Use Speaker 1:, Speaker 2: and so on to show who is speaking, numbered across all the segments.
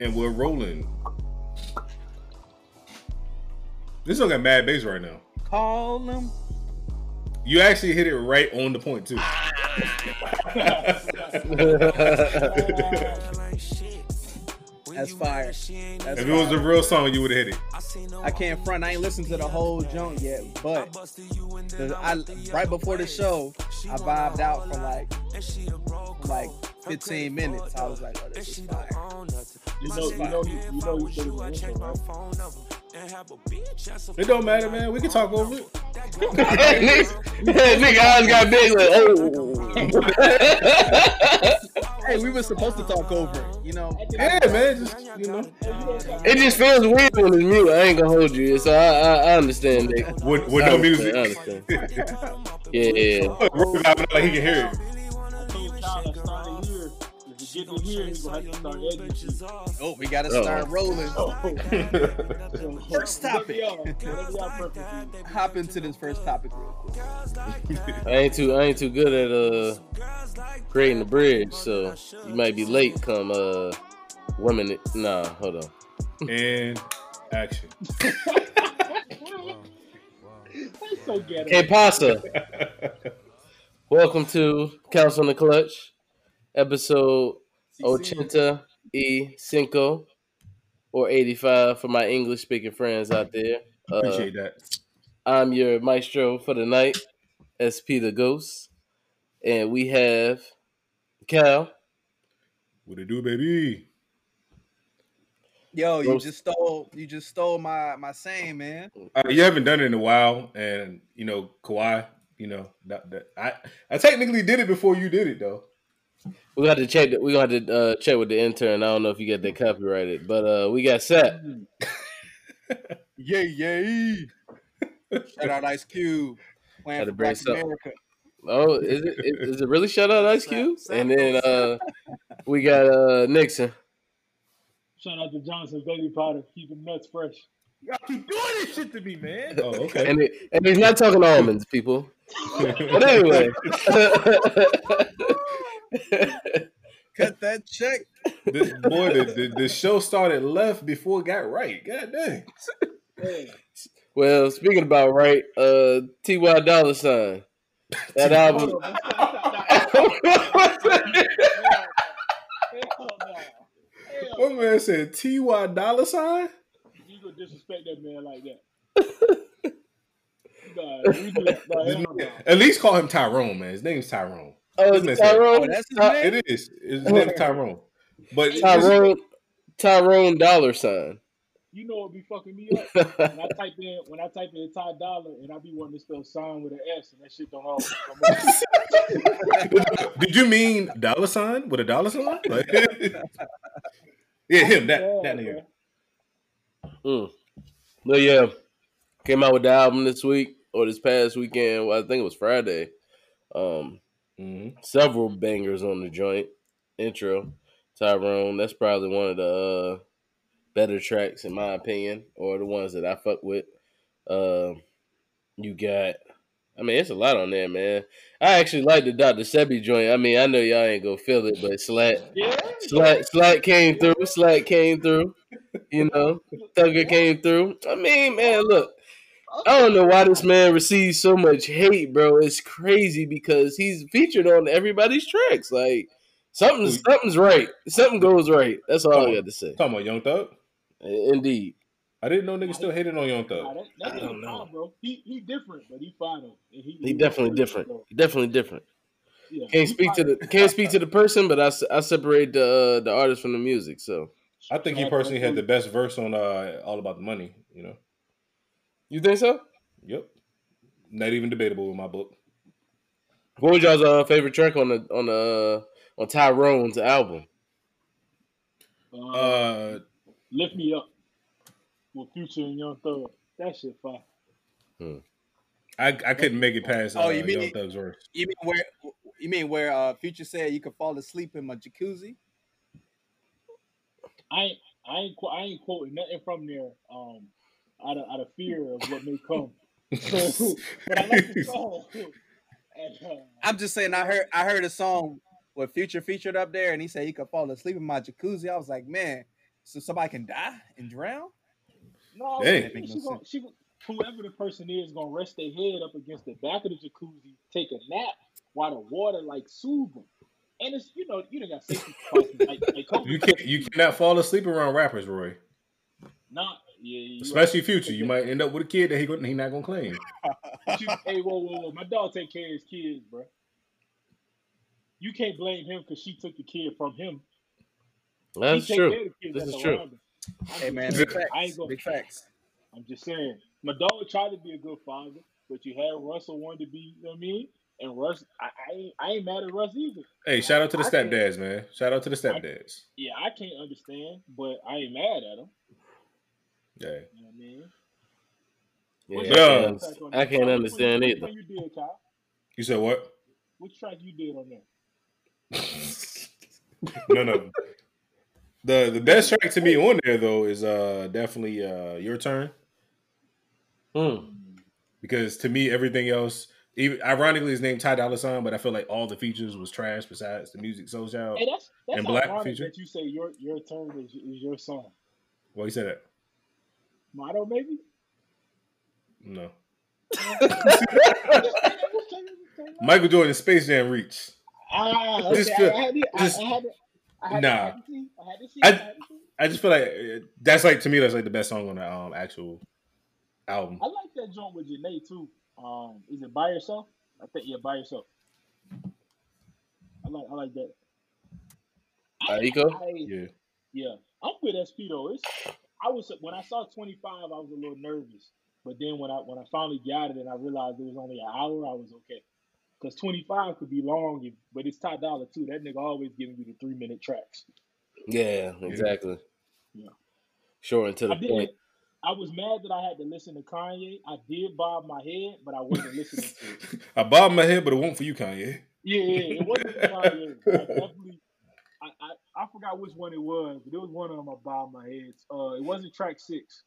Speaker 1: And we're rolling. This song got mad bass right now.
Speaker 2: Call them.
Speaker 1: You actually hit it right on the point too.
Speaker 2: That's fire. That's
Speaker 1: if it was a real song, you would have hit it.
Speaker 2: I can't front. I ain't listened to the whole junk yet, but the, I, right before the show, I vibed out for like like 15 minutes. I was like, oh, this is fire.
Speaker 3: You know, you know, you, you know, you said it was intro, right?
Speaker 1: It don't matter, man. We can talk over it.
Speaker 4: Nigga eyes got big like, oh.
Speaker 2: hey, we were supposed to talk over it, you know.
Speaker 1: Yeah, man. Just you know.
Speaker 4: It just feels weird when it's mute. I ain't gonna hold you. So I I, I understand, Nick.
Speaker 1: With, with
Speaker 4: I
Speaker 1: no
Speaker 4: understand,
Speaker 1: music.
Speaker 4: I understand. Yeah, yeah.
Speaker 1: Roll it out like he can hear it.
Speaker 3: I think here. We get to here, he's gonna have to start editing.
Speaker 2: Oh, we gotta
Speaker 4: Uh-oh.
Speaker 2: start rolling.
Speaker 3: So,
Speaker 2: First topic.
Speaker 3: whatever y'all- whatever y'all preference is.
Speaker 2: Hop into this first topic real quick.
Speaker 4: I ain't too I ain't too good at uh creating the bridge, so you might be late. Come uh women. Nah, hold on.
Speaker 1: and action.
Speaker 3: That's so ghetto.
Speaker 4: Que pasa? Welcome to Council on the Clutch, episode ochenta e cinco or eighty five for my English speaking friends out there. Uh,
Speaker 1: Appreciate that.
Speaker 4: I'm your maestro for the night, SP the Ghost, and we have Cal.
Speaker 1: What it do, baby?
Speaker 2: Yo, you
Speaker 4: Roast.
Speaker 2: just stole you just stole my my saying, man.
Speaker 1: Uh, you haven't done it in a while, and you know Kawhi. You know that, that I I technically did it before you did it though.
Speaker 4: We got to check. We got to uh, check with the intern. I don't know if you got that copyrighted, but uh, we got set.
Speaker 2: Yay, yay. Shout out Ice Cube. Playing
Speaker 4: Gotta
Speaker 2: for Black. America.
Speaker 4: Oh, is it? Is it really shout out Ice Cube? And then uh, we got uh, Nixon.
Speaker 3: Shout out to Johnson Baby Powder. Keep them nuts fresh.
Speaker 1: Y'all keep doing this shit to me, man. Oh, okay.
Speaker 4: And it, and he's not talking almonds, people. But anyway,
Speaker 2: Cut that check.
Speaker 1: this, boy, the, the, the show started left before it got right. God dang.
Speaker 3: Hey,
Speaker 4: well, speaking about right, uh, Ty Dollar Sign. That album.
Speaker 3: hold on. Hell no. Hell
Speaker 1: One man said T.Y. dollar sign.
Speaker 3: You gonna disrespect that man like that? Nah, we do that. Nah, hell no.
Speaker 1: At least call him Tyrone, man. His name's Tyrone.
Speaker 4: Oh,
Speaker 1: This man
Speaker 4: it's Tyrone.
Speaker 2: Oh, that's his
Speaker 4: Ty-
Speaker 2: name?
Speaker 1: It is. His name is Tyrone. But
Speaker 4: Tyrone. Tyrone Dollar Sign.
Speaker 3: You know what be fucking me up? When I type in when I type in Ty Dollar and I be wanting to spell sign with an S and that shit don't always come up.
Speaker 1: Did you mean dollar sign with a dollar sign? Like, yeah, him. That
Speaker 3: Yeah,
Speaker 1: that nigga.
Speaker 4: Mm. But yeah, came out with the album this week or this past weekend. Well, I think it was Friday. Um,
Speaker 1: Mhm.
Speaker 4: several bangers on the joint intro. Tyrone, that's probably one of the uh, better tracks in my opinion, or the ones that I fuck with. Uh, you got, I mean, it's a lot on there, man. I actually like the Dr. Sebi joint. I mean, I know y'all ain't gonna feel it, but Slack,
Speaker 3: Yeah,
Speaker 4: Slack, Slat came through. Slack came through. You know, Thugger came through. I mean, man, look. I don't know why this man receives so much hate, bro. It's crazy because he's featured on everybody's tracks. Like something's something's right. Something goes right. That's all I got to say.
Speaker 1: Talking about Young Thug.
Speaker 4: Indeed.
Speaker 1: I didn't know niggas still hated on Young
Speaker 3: Nah,
Speaker 1: Thug.
Speaker 3: that, that
Speaker 4: I don't know.
Speaker 3: fine, bro. He he different, but he fine though. And he,
Speaker 4: He definitely different.
Speaker 3: So,
Speaker 4: He definitely different.
Speaker 3: yeah,
Speaker 4: Can't
Speaker 3: he
Speaker 4: speak to the can't speak to the person, but I, I separate the uh, the artist from the music. So
Speaker 1: I think he personally had the best verse on uh, All About the Money. You know.
Speaker 4: You think so?
Speaker 1: Yep. Not even debatable in my book.
Speaker 4: What was y'all's uh, favorite track on the on the uh, on Tyrone's album?
Speaker 3: Uh,
Speaker 1: Uh,
Speaker 3: lift me up with Future and Young Thug. That shit fire.
Speaker 1: I I couldn't make it past uh,
Speaker 2: Oh, you mean-
Speaker 1: Young Thug's verse.
Speaker 2: You mean where you mean where uh Future said you could fall asleep in my jacuzzi?
Speaker 3: I ain't I ain't I ain't quoting nothing from there. Um, out of out of fear of what may come. So, but I like the song. And, uh,
Speaker 2: I'm just saying I heard I heard a song with Future featured up there and he said he could fall asleep in my jacuzzi. I was like, man, so somebody can die and drown.
Speaker 3: No,
Speaker 1: Dang.
Speaker 3: she, she gonna, she, whoever the person is gonna rest their head up against the back of the jacuzzi, take a nap while the water like soothe them. And it's you know you done got safety precautions like, like
Speaker 1: You can't you cannot fall asleep around rappers, Roy.
Speaker 3: Not yeah, you
Speaker 1: Especially future. You might end up with a kid that he gon- he not gonna claim.
Speaker 3: You, hey, whoa, whoa, whoa! My dog take care of his kids, bro. You can't blame him because she took the kid from him.
Speaker 4: That's true.
Speaker 3: care of the kids
Speaker 4: This
Speaker 3: that's
Speaker 4: is true.
Speaker 3: I'm
Speaker 2: Hey man,
Speaker 3: saying,
Speaker 2: big
Speaker 3: I
Speaker 2: facts.
Speaker 3: ain't gonna,
Speaker 2: Big facts.
Speaker 3: I'm just saying. My dog tried to be a good father, but you had Russell wanted to be. You know what I mean? And Russ, I, I ain't, I ain't mad at Russ either.
Speaker 1: Hey, shout out to the
Speaker 3: I
Speaker 1: stepdads, man. Shout out to the stepdads.
Speaker 3: Yeah, I can't understand, but I ain't mad at him.
Speaker 1: Yeah.
Speaker 3: You know what I mean?
Speaker 4: Yeah,
Speaker 3: What's
Speaker 1: Yeah.
Speaker 4: I can't-
Speaker 3: on
Speaker 4: I
Speaker 3: that?
Speaker 4: can't
Speaker 3: Which one-
Speaker 4: understand
Speaker 3: which
Speaker 4: either.
Speaker 3: you did, Kyle?
Speaker 1: You said what?
Speaker 3: Which track you did on there?
Speaker 1: no, no. The the best track to me on there though is uh definitely uh your turn
Speaker 4: Hmm.
Speaker 1: because to me everything else even ironically is named Ty Dolla Sign but I feel like all the features was trash besides the music so Child.
Speaker 3: Hey, that's that's
Speaker 1: And Black feature?
Speaker 3: that you say your your turn is, is your song.
Speaker 1: Well, you said that.
Speaker 3: Motto, maybe.
Speaker 1: No.
Speaker 3: Michael.
Speaker 1: Michael Jordan Space Jam reach.
Speaker 3: Ah, okay.
Speaker 1: Just
Speaker 3: I,
Speaker 1: feel-
Speaker 3: I had to,
Speaker 1: just-
Speaker 3: I, I had to, I had
Speaker 1: Nah.
Speaker 3: I had to see. I had to see.
Speaker 1: I-
Speaker 3: I, had to see.
Speaker 1: I just feel like uh, that's like to me that's like the best song on the um actual album.
Speaker 3: I like that joint with Jhené too. Um, is it by yourself? I think yeah, by yourself. I like I like that.
Speaker 4: Aiko?
Speaker 3: I,
Speaker 1: Yeah.
Speaker 3: yeah, I'm with SP though. It's I was when I saw 25, I was a little nervous, but then when I when I finally got it and I realized it was only an hour, I was okay. Cause 25 could be long, if- but it's Ty Dollar too. That nigga always giving you the three minute tracks.
Speaker 4: Yeah, exactly.
Speaker 3: Yeah.
Speaker 4: Short and to the
Speaker 3: I
Speaker 4: point.
Speaker 3: I was mad that I had to listen to Kanye. I did bob my head, but I wasn't listening to it.
Speaker 1: I bobbed my head, but it won't for you, Kanye.
Speaker 3: Yeah, yeah, it wasn't for Kanye. I definitely, I, I, I forgot which one it was, but it was one of them I bobbed my head. Uh, it wasn't track six.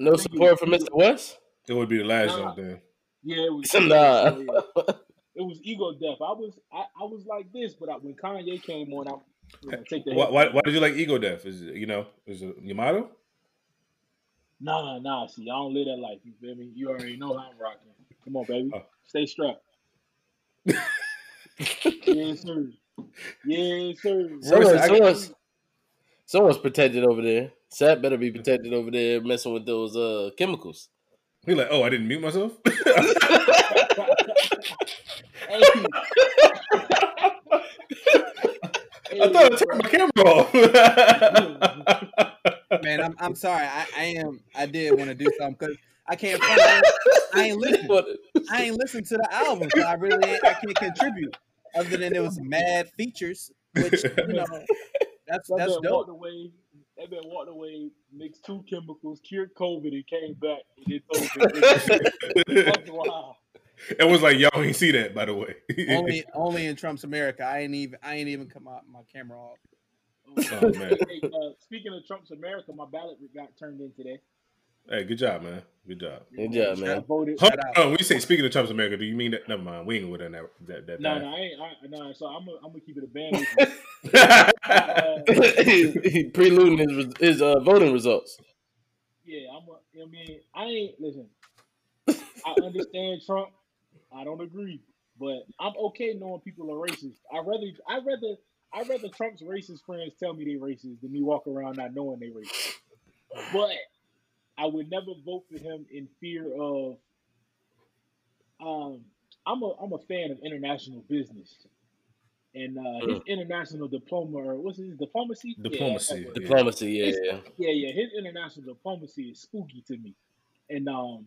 Speaker 4: No support for Mr. West?
Speaker 1: It would be the last
Speaker 3: Nah.
Speaker 1: then.
Speaker 3: Yeah, it was.
Speaker 4: Nah.
Speaker 3: yeah, yeah. It was ego death. I was, I, I was like this, but I, when Kanye came on, I you know, take the.
Speaker 1: Why, why, why did you like Ego Death? Is it, you know, is it your motto?
Speaker 3: Nah, nah. See, I don't live that life. You feel me? You already know how I'm rocking. Come on, baby.
Speaker 1: Oh.
Speaker 3: Stay strapped. yes, sir. Yes, sir.
Speaker 4: Someone, someone's, someone's protected over there. Sat better be protected over there messing with those uh chemicals.
Speaker 1: He like, oh, I didn't mute myself.
Speaker 3: Hey,
Speaker 1: I thought I turned my camera off.
Speaker 2: Man, I'm I'm sorry. I, I am I did want to do something because I can't front, I, ain't- I ain't listen. I ain't listened to the album, so I really I can't contribute. Other than it was mad features, which you know that's
Speaker 3: that
Speaker 2: that's dope.
Speaker 3: walked away. That man walked away, mixed two chemicals, cured COVID, and came back and did COVID. That's
Speaker 1: it was like y'all ain't see that, by the way.
Speaker 2: Only only in Trump's America. I ain't even I ain't even come out my camera off.
Speaker 1: Oh, man.
Speaker 3: Hey, uh, speaking of Trump's America, my ballot got turned in today.
Speaker 1: Hey, good job, man. Good job.
Speaker 4: Good job, man.
Speaker 3: voted.
Speaker 1: Hold on, when you say speaking of Trump's America, do you mean that? Never mind, we ain't with that. That that.
Speaker 3: No,
Speaker 1: that
Speaker 3: no, I ain't. I, no, so I'm gonna I'm gonna keep it a band. with. Uh,
Speaker 4: preluding his his uh, voting results.
Speaker 3: yeah, I'm. A, you know what I mean, I ain't listen. I understand Trump. I don't agree, but I'm okay knowing people are racist. I rather I rather I rather Trump's racist friends tell me they racist than me walk around not knowing they racist. But I would never vote for him in fear of. Um, I'm a I'm a fan of international business, and uh, his international diploma or what's his diplomacy?
Speaker 1: Diplomacy.
Speaker 3: that word.
Speaker 4: Diplomacy, yeah, yeah.
Speaker 3: Yeah, yeah. His international diplomacy is spooky to me, and um,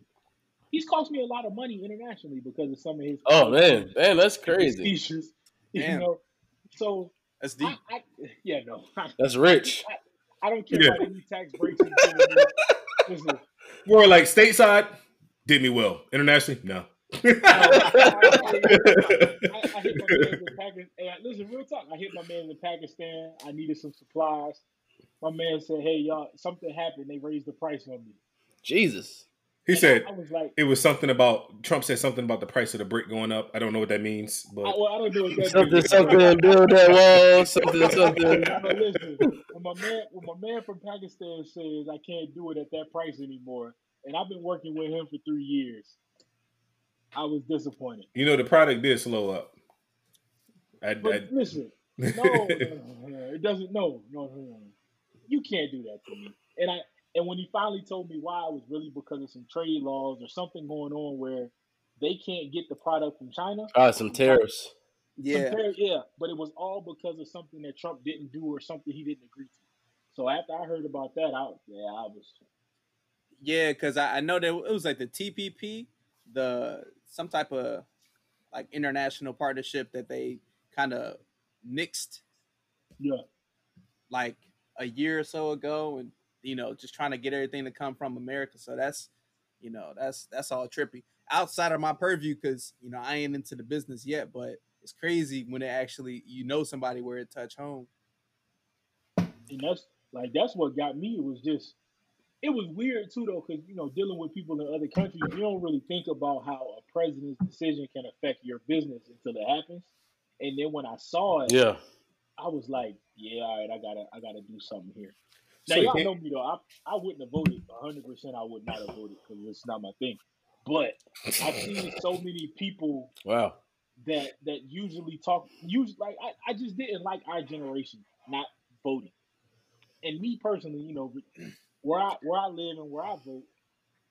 Speaker 3: he's cost me a lot of money internationally because of some of his.
Speaker 4: Oh man, man, that's
Speaker 3: his
Speaker 4: crazy.
Speaker 3: speeches. You know, so
Speaker 2: That's deep.
Speaker 3: I, I, yeah, no,
Speaker 4: That's rich.
Speaker 3: I don't care
Speaker 1: Yeah.
Speaker 3: about any tax breaks.
Speaker 1: More like stateside, did me well. Internationally, no.
Speaker 3: I, hit my man Pakistan. Listen, real talk. I hit my man in Pakistan. I needed some supplies. My man said, "Hey, y'all, something happened. They raised the price on me."
Speaker 4: Jesus.
Speaker 1: He
Speaker 3: And
Speaker 1: said
Speaker 3: I, was like,
Speaker 1: it was something about Trump said something about the price of the brick going up. I don't know what that means, but
Speaker 3: well, I don't know what that
Speaker 4: Something,
Speaker 3: means.
Speaker 4: something. Something, something.
Speaker 3: Listen, when my man, when my man from Pakistan says I can't do it at that price anymore, and I've been working with him for three years, I was disappointed.
Speaker 1: you know the product did slow up. I,
Speaker 3: But
Speaker 1: I,
Speaker 3: listen, no, no, no, no, it doesn't. No, no, no, no. You can't do that to me. And I and when he finally told me why, it was really because of some trade laws or something going on where they can't get the product from China.
Speaker 4: Ah, some tariffs.
Speaker 2: Yeah.
Speaker 3: Compare- yeah, but it was all because of something that Trump didn't do or something he didn't agree to. So after I heard about that, I yeah, I was
Speaker 2: Yeah, because I, I know that it was like the TPP, the some type of like international partnership that they kind of nixed
Speaker 3: yeah.
Speaker 2: like a year or so ago, and you know just trying to get everything to come from America. So that's you know that's that's all trippy outside of my purview because you know I ain't into the business yet, but it's crazy when it actually you know somebody where it touch home.
Speaker 3: And that's like that's what got me. It was just it was weird too though, because you know, dealing with people in other countries, you don't really think about how a president's decision can affect your business until it happens. And then when I saw it,
Speaker 4: Yeah.
Speaker 3: I was like, yeah, all right, I gotta I gotta do something here. Now
Speaker 1: you
Speaker 3: y'all know me though. I I wouldn't have voted. hundred percent I would not have voted because it's not my thing. But I've seen so many people
Speaker 4: Wow.
Speaker 3: That that usually talk usually like I, I just didn't like our generation not voting. And me personally, you know, where I where I live and where I vote,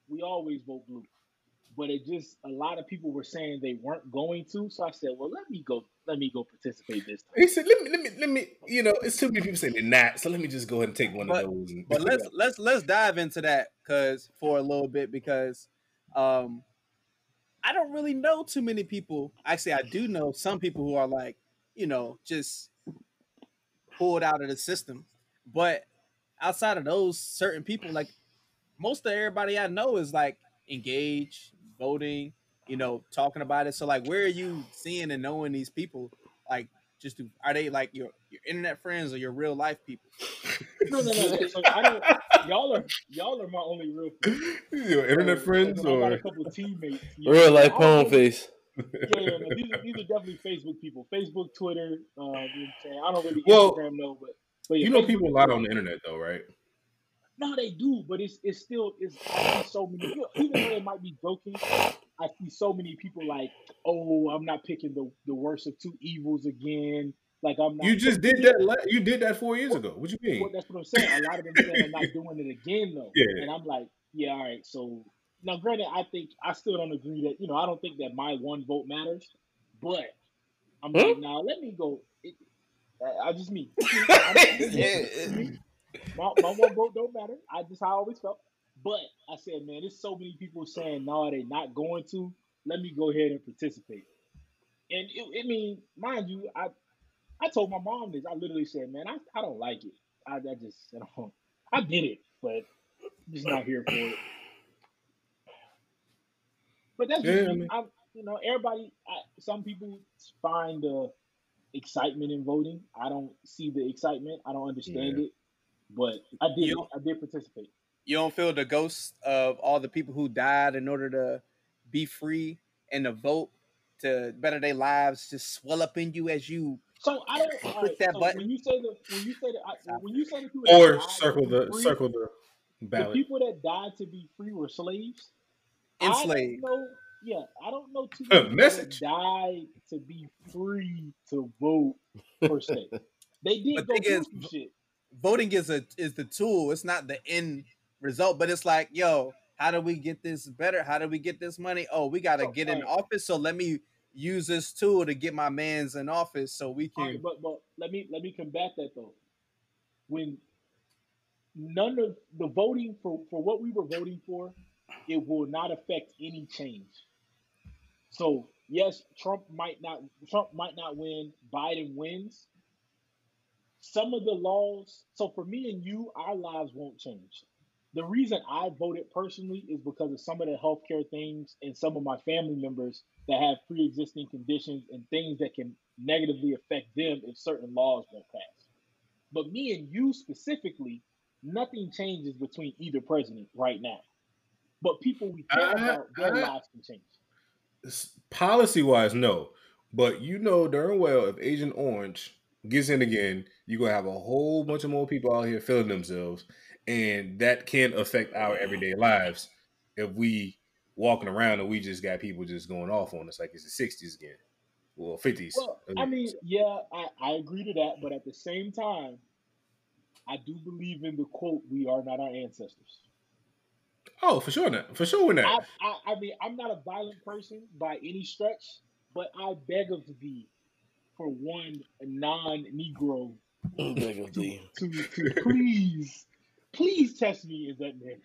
Speaker 3: we always vote blue. But it just a lot of people were saying they weren't going to, so I said, well, let me go, let me go participate this time.
Speaker 1: he said, "Let me, let me, let me." You know, it's too many people saying they're not, so let me just go ahead and take one
Speaker 2: But-
Speaker 1: of those.
Speaker 2: But let's let's let's dive into that because for a little bit because um I don't really know too many people. Actually, I do know some people who are like, you know, just pulled out of the system. But outside of those certain people, like most of everybody I know is like engaged, voting, you know, talking about it. So like where are you seeing and knowing these people? Like just do, are they like your your internet friends or your real life people?
Speaker 3: No, no, no. So I don't. Y'all are y'all are my only real friends.
Speaker 1: Your internet
Speaker 3: So,
Speaker 1: friends
Speaker 3: I got
Speaker 1: or
Speaker 3: a couple of teammates. you
Speaker 4: Real
Speaker 3: know,
Speaker 4: life
Speaker 3: I don't
Speaker 4: poem
Speaker 3: know-
Speaker 4: face.
Speaker 3: Yeah, yeah, no, these, are, these are definitely Facebook people. Facebook, Twitter. Uh, you know what I'm saying? I don't really
Speaker 1: Well,
Speaker 3: Instagram no, but but yeah,
Speaker 1: you know
Speaker 3: Facebook
Speaker 1: people a lot on the internet though, right?
Speaker 3: No, they do, but it's it's still it's so many. You even though it might be joking, I see so many people like, oh, I'm not picking the the worst of two evils again. Like I'm not.
Speaker 1: You just did that. la- You did that four years ago. What you
Speaker 3: Well,
Speaker 1: mean?
Speaker 3: that's what I'm saying. A lot of them saying I'm not doing it again though.
Speaker 1: Yeah.
Speaker 3: And I'm like, yeah, all right. So now, granted, I think I still don't agree that you know I don't think that my one vote matters, but I'm
Speaker 4: Huh?
Speaker 3: like, now let me go. It, I, I just me. I'm- my, my one vote don't matter. I just how I always felt. But I said, man, there's so many people saying no, they're not going to. Let me go ahead and participate. And it, I mean, mind you, I I told my mom this. I literally said, man, I, I don't like it. I, I just I don't. I did it, but I'm just not here for it. But that's
Speaker 1: Yeah, I mean-
Speaker 3: I, you know, everybody. I, some people find the excitement in voting. I don't see the excitement. I don't understand it. But I did.
Speaker 2: You-
Speaker 3: I did participate.
Speaker 2: You don't feel the ghosts of all the people who died in order to be free and to vote to better their lives just swell up in you as you
Speaker 3: So I don't. all
Speaker 2: Click
Speaker 3: right,
Speaker 2: that
Speaker 3: so
Speaker 2: button.
Speaker 3: When you say the when you say the when you say the people that
Speaker 1: Or circle the
Speaker 3: free,
Speaker 1: circle the ballot.
Speaker 3: the people that died to be free were slaves.
Speaker 2: Enslaved.
Speaker 3: don't know. Yeah, I don't know too many
Speaker 1: message.
Speaker 3: that died to be free to vote per se. They did
Speaker 2: But
Speaker 3: go
Speaker 2: thing
Speaker 3: through
Speaker 2: is,
Speaker 3: some shit.
Speaker 2: Voting is a is the tool. It's not the end result, but it's like, yo, how do we get this better? How do we get this money? Oh, we got to
Speaker 3: So,
Speaker 2: get in
Speaker 3: alright.
Speaker 2: office. So let me use this tool to get my man's in office so we can.
Speaker 3: right, but but let me let me combat that though. When none of the voting for for what we were voting for, it will not affect any change. So yes, Trump might not Trump might not win. Biden wins. Some of the laws. So for me and you, our lives won't change. The reason I voted personally is because of some of the healthcare things and some of my family members that have pre-existing conditions and things that can negatively affect them if certain laws won't pass. But me and you specifically, nothing changes between either president right now. But people we care
Speaker 1: Uh,
Speaker 3: about, their
Speaker 1: uh,
Speaker 3: lives can change.
Speaker 1: Policy wise, no. But you know darn well if Agent Orange gets in again, you're gonna have a whole bunch of more people out here feeling themselves. And that can affect our everyday lives if we walking around and we just got people just going off on us like it's the sixties again. Well, fifties.
Speaker 3: Well, I uh, mean, yeah, I, I agree to that, but at the same time, I do believe in the quote, "We are not our ancestors."
Speaker 1: oh, for sure not. For sure we're not.
Speaker 3: I, I mean, I'm not a violent person by any stretch, but I beg of thee, for one non-Negro, to, to, to please, please test me as that man.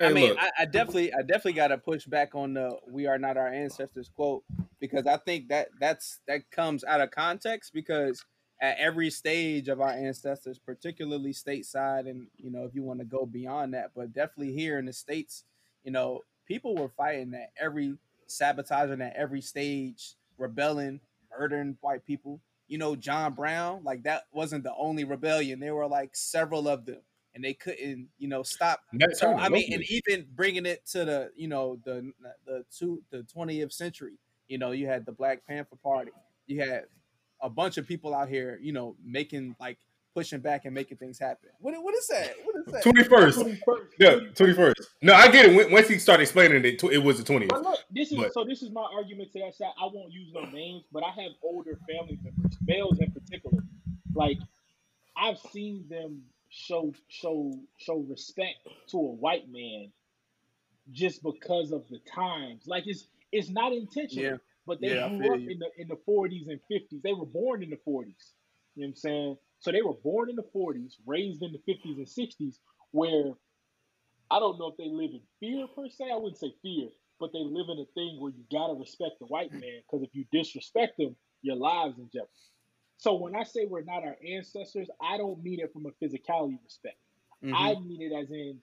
Speaker 2: I mean, I, I definitely, I definitely got to push back on the "We are not our ancestors" quote because I think that that's that comes out of context because at every stage of our ancestors, particularly stateside, and you know, if you want to go beyond that, but definitely here in the states, you know, people were fighting at every sabotaging at every stage, rebelling, murdering white people. You know, John Brown, like that wasn't the only rebellion. There were like several of them, and they couldn't, you know, stop
Speaker 1: Nat
Speaker 2: so
Speaker 1: Turner,
Speaker 2: I mean, and even bringing it to the you know the the two the twentieth century, you know, you had the Black Panther Party, you had a bunch of people out here, you know, making like pushing back and making things happen. What what is that? What is that?
Speaker 1: twenty first.
Speaker 3: 21st,
Speaker 1: Yeah, twenty first. No, I get it. Once he started explaining it, it was the twentieth.
Speaker 3: But look, this is
Speaker 1: But-
Speaker 3: so. This is my argument to that side. I won't use no names, but I have older family members, males in particular. Like I've seen them show show show respect to a white man just because of the times. Like it's it's not intentional,
Speaker 2: Yeah.
Speaker 3: but they
Speaker 2: Yeah,
Speaker 3: grew up
Speaker 2: you.
Speaker 3: in the in the forties and fifties. They were born in the forties. You know what I'm saying? So they were born in the forties, raised in the fifties and sixties, where I don't know if they live in fear per se. I wouldn't say fear, but they live in a thing where you gotta respect the white man because if you disrespect them, your lives in jeopardy. So when I say we're not our ancestors, I don't mean it from a physicality respect.
Speaker 2: Mhm.
Speaker 3: I mean it as in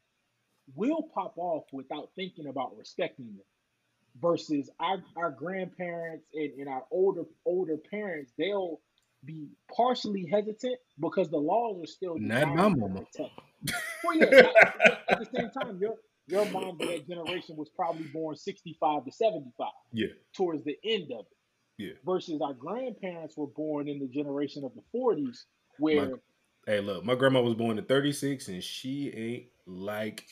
Speaker 3: we'll pop off without thinking about respecting them. Versus our, our grandparents and, and our older older parents, they'll be partially hesitant because the laws are still
Speaker 1: Not my mama.
Speaker 3: Well, yeah, but at the same time, your your mom that generation was probably born 65 to 75
Speaker 1: Yeah,
Speaker 3: towards the end of it.
Speaker 1: Yeah.
Speaker 3: Versus our grandparents were born in the generation of the 40s where
Speaker 1: Hey, look, my grandma was born in thirty six, and she ain't like.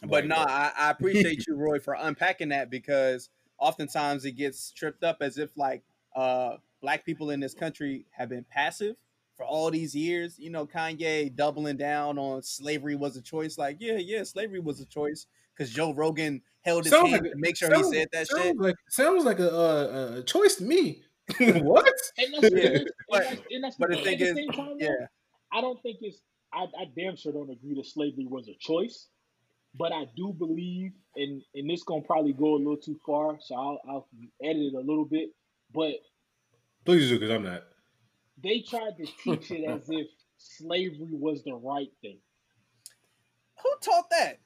Speaker 2: But
Speaker 1: white
Speaker 2: no,
Speaker 1: folk.
Speaker 2: I, I appreciate you, Roy, for unpacking that because oftentimes it gets tripped up as if like uh black people in this country have been passive for all these years. You know, Kanye doubling down on slavery was a choice. Like, yeah, yeah, slavery was a choice because Joe Rogan held his
Speaker 1: Sounds
Speaker 2: hand
Speaker 1: like
Speaker 2: to make sure
Speaker 1: sounds-
Speaker 2: he said that
Speaker 1: sounds
Speaker 2: shit.
Speaker 1: Like sounds like a, uh, a choice to me. what?
Speaker 3: and that's,
Speaker 2: Yeah,
Speaker 3: and that's,
Speaker 2: but-
Speaker 3: and that's,
Speaker 2: but the thing is,
Speaker 3: time,
Speaker 2: Yeah,
Speaker 3: I don't think it's I, I damn sure don't agree that slavery was a choice, but I do believe, and and this gonna probably go a little too far, so I'll I'll edit it a little bit. But
Speaker 1: Please do, because I'm not.
Speaker 3: they tried to teach it as if slavery was the right thing.
Speaker 2: who taught that?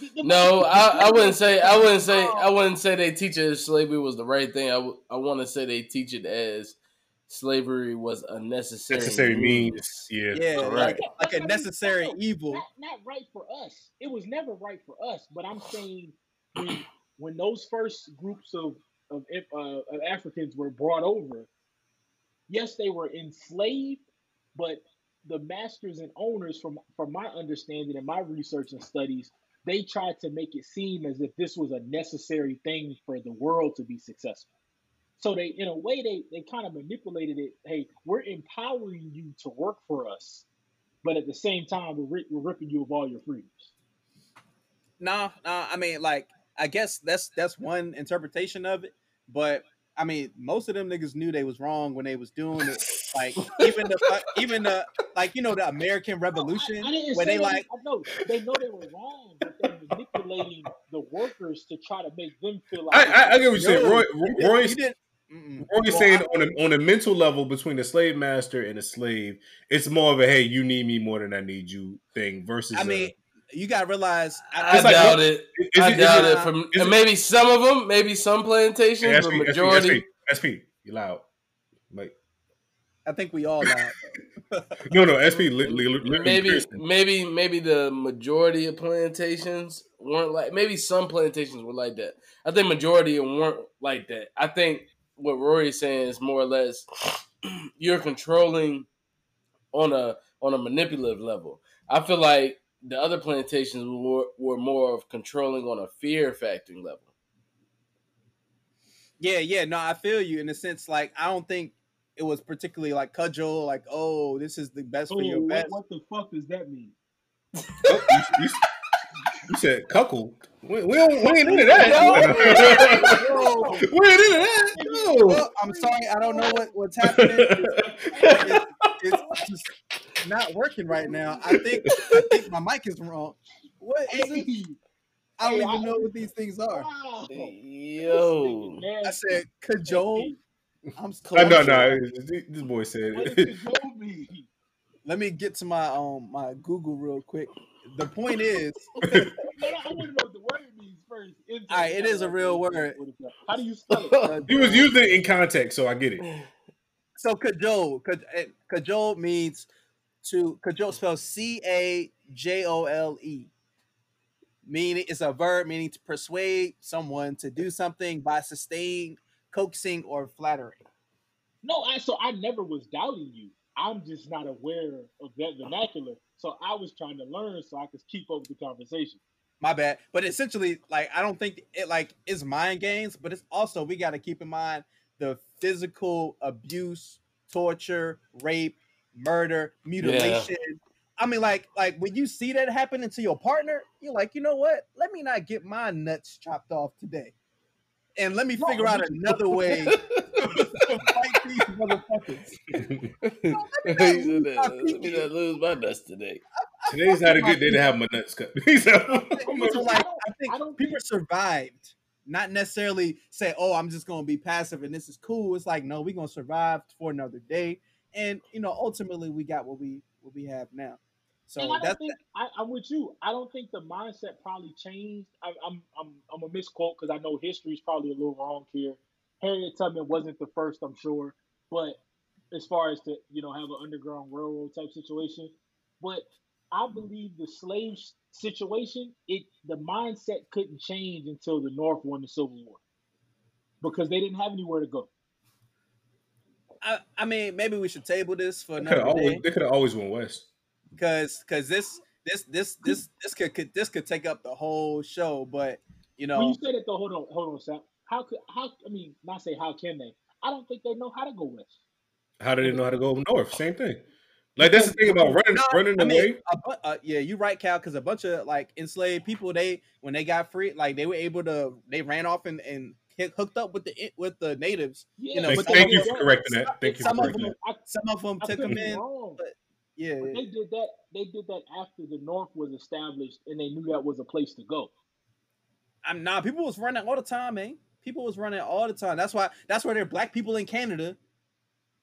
Speaker 3: The- the-
Speaker 4: No, I, I wouldn't say I wouldn't say
Speaker 3: Oh.
Speaker 4: I wouldn't say they teach it as slavery was the right thing. I, w- I want to say they teach it as slavery was a necessary,
Speaker 1: Necessary means, yeah.
Speaker 2: Yeah,
Speaker 4: Correct.
Speaker 2: like, like a necessary
Speaker 3: No,
Speaker 2: evil.
Speaker 3: Not, not right for us. It was never right for us. But I'm saying when when those first groups of of, uh, of Africans were brought over, yes, they were enslaved, but the masters and owners, from from my understanding and my research and studies, they tried to make it seem as if this was a necessary thing for the world to be successful. So they, in a way, they they kind of manipulated it. Hey, we're empowering you to work for us, but at the same time, we're, we're ripping you of all your freedoms.
Speaker 2: No, nah. I mean, like, I guess that's that's one interpretation of it. But I mean, most of them niggas knew they was wrong when they was doing it. Like, even the even the like, you know, the American Revolution,
Speaker 3: I, I didn't
Speaker 2: where
Speaker 3: say
Speaker 2: they like,
Speaker 3: I know they know they were wrong, but they're manipulating the workers to try to make them feel like.
Speaker 1: I, I, I get what you're saying.
Speaker 2: No,
Speaker 1: Roy,
Speaker 2: you didn't-
Speaker 1: Roy's,
Speaker 2: you didn't- mm-mm.
Speaker 1: Roy's
Speaker 2: Well,
Speaker 1: saying on a, on a mental level between a slave master and a slave, it's more of a hey, you need me more than I need you thing versus.
Speaker 2: I mean, you gotta realize,
Speaker 4: I
Speaker 2: I,
Speaker 1: like-
Speaker 4: doubt it. I
Speaker 1: it- is
Speaker 4: doubt
Speaker 1: it-
Speaker 4: it. From
Speaker 1: is it-
Speaker 4: maybe some of them, maybe some plantations,
Speaker 1: Hey,
Speaker 4: but
Speaker 1: SP, SP,
Speaker 4: majority.
Speaker 1: SP, SP, you loud. Like,
Speaker 2: I think we all know.
Speaker 1: no, no, SP. Li, li, li, li-
Speaker 4: maybe
Speaker 1: Pearson.
Speaker 4: maybe maybe the majority of plantations weren't like maybe some plantations were like that. I think majority weren't like that. I think what Rory is saying is more or less you're controlling on a on a manipulative level. I feel like the other plantations were, were more of controlling on a fear factoring level.
Speaker 2: Yeah, yeah, no, I feel you in the sense like I don't think it was particularly like cudgel, like oh, this is the best for oh, your
Speaker 3: Oh,
Speaker 2: best.
Speaker 3: what, what the fuck does that mean?
Speaker 1: Oh, you, you- you said cuckold. We, we, don't, we ain't into that.
Speaker 2: No.
Speaker 1: we ain't into that. No.
Speaker 2: Well, I'm sorry, I don't know what, what's happening. It's, it's just not working right now. I think I think my mic is wrong. What is it? I don't even know what these things are.
Speaker 4: Yo,
Speaker 2: I said cajole. I'm close.
Speaker 1: no, no. This boy said it.
Speaker 3: does cajole mean?
Speaker 2: Let me get to my um my Google real quick. The point is,
Speaker 3: No, no, I want to know what the word means first. It's-
Speaker 2: All right, it is a real word.
Speaker 3: How do you spell it?
Speaker 1: He was using it in context, so I get it.
Speaker 2: so cajole. Eh, Cajole means to cajole spells C A J O L E. Meaning it's a verb meaning to persuade someone to do something by sustained coaxing or flattering.
Speaker 3: No, I so I never was doubting you. I'm just not aware of that vernacular. So I was trying to learn so I could keep up with the conversation.
Speaker 2: My bad. But essentially, like I don't think it like is mind games, but it's also we got to keep in mind the physical abuse, torture, rape, murder, mutilation. I mean, like, like when you see that happening to your partner, you're like, you know what? Let me not get my nuts chopped off today, and let me
Speaker 3: No,
Speaker 2: figure out another way to fight these motherfuckers.
Speaker 4: He said let me not lose my nuts today.
Speaker 1: Today's not a good day to have my nuts cut.
Speaker 2: So, like, I oh think
Speaker 3: I don't
Speaker 2: people survived, not necessarily say, "Oh, I'm just gonna be passive and this is cool." It's like, no, we're gonna survive for another day, and you know, ultimately, we got what we what we have now. So
Speaker 3: and I don't
Speaker 2: that's
Speaker 3: think I, I'm with you. I don't think the mindset probably changed. I, I'm I'm I'm a misquote because I know history is probably a little wrong here. Harriet Tubman wasn't the first, I'm sure, but as far as to you know have an underground railroad type situation, but I believe the slave situation, it the mindset couldn't change until the North won the Civil War because they didn't have anywhere to go.
Speaker 2: I, I mean, maybe we should table this for
Speaker 1: They could have
Speaker 2: another
Speaker 1: always,
Speaker 2: day
Speaker 1: they could have always went west.
Speaker 2: Because because this this this this this could, could this could take up the whole show. But you know,
Speaker 3: When
Speaker 2: know,
Speaker 3: you say that though, hold on, hold on, Sam. How could how I mean not say how can they? I don't think they know how to go west.
Speaker 1: How do they know how to go north? Same thing. Like that's the thing about running,
Speaker 2: No,
Speaker 1: running
Speaker 2: I
Speaker 1: away.
Speaker 2: a bu- uh, yeah, you're right, Cal. Because a bunch of like enslaved people, they when they got free, like they were able to, they ran off and and hit, hooked up with the with the natives.
Speaker 3: Yeah,
Speaker 2: You know,
Speaker 1: Thank,
Speaker 2: but
Speaker 1: thank you for correcting that. Thank you for
Speaker 2: some of
Speaker 1: correcting
Speaker 2: them-
Speaker 1: that.
Speaker 3: I,
Speaker 2: Some of them
Speaker 3: I
Speaker 2: took them in.
Speaker 3: wrong.
Speaker 2: Yeah,
Speaker 3: But they did that. They did that after the North was established, and they knew that was a place to go.
Speaker 2: I'm nah. People was running all the time, man. People was running all the time. That's why. That's why there are black people in Canada,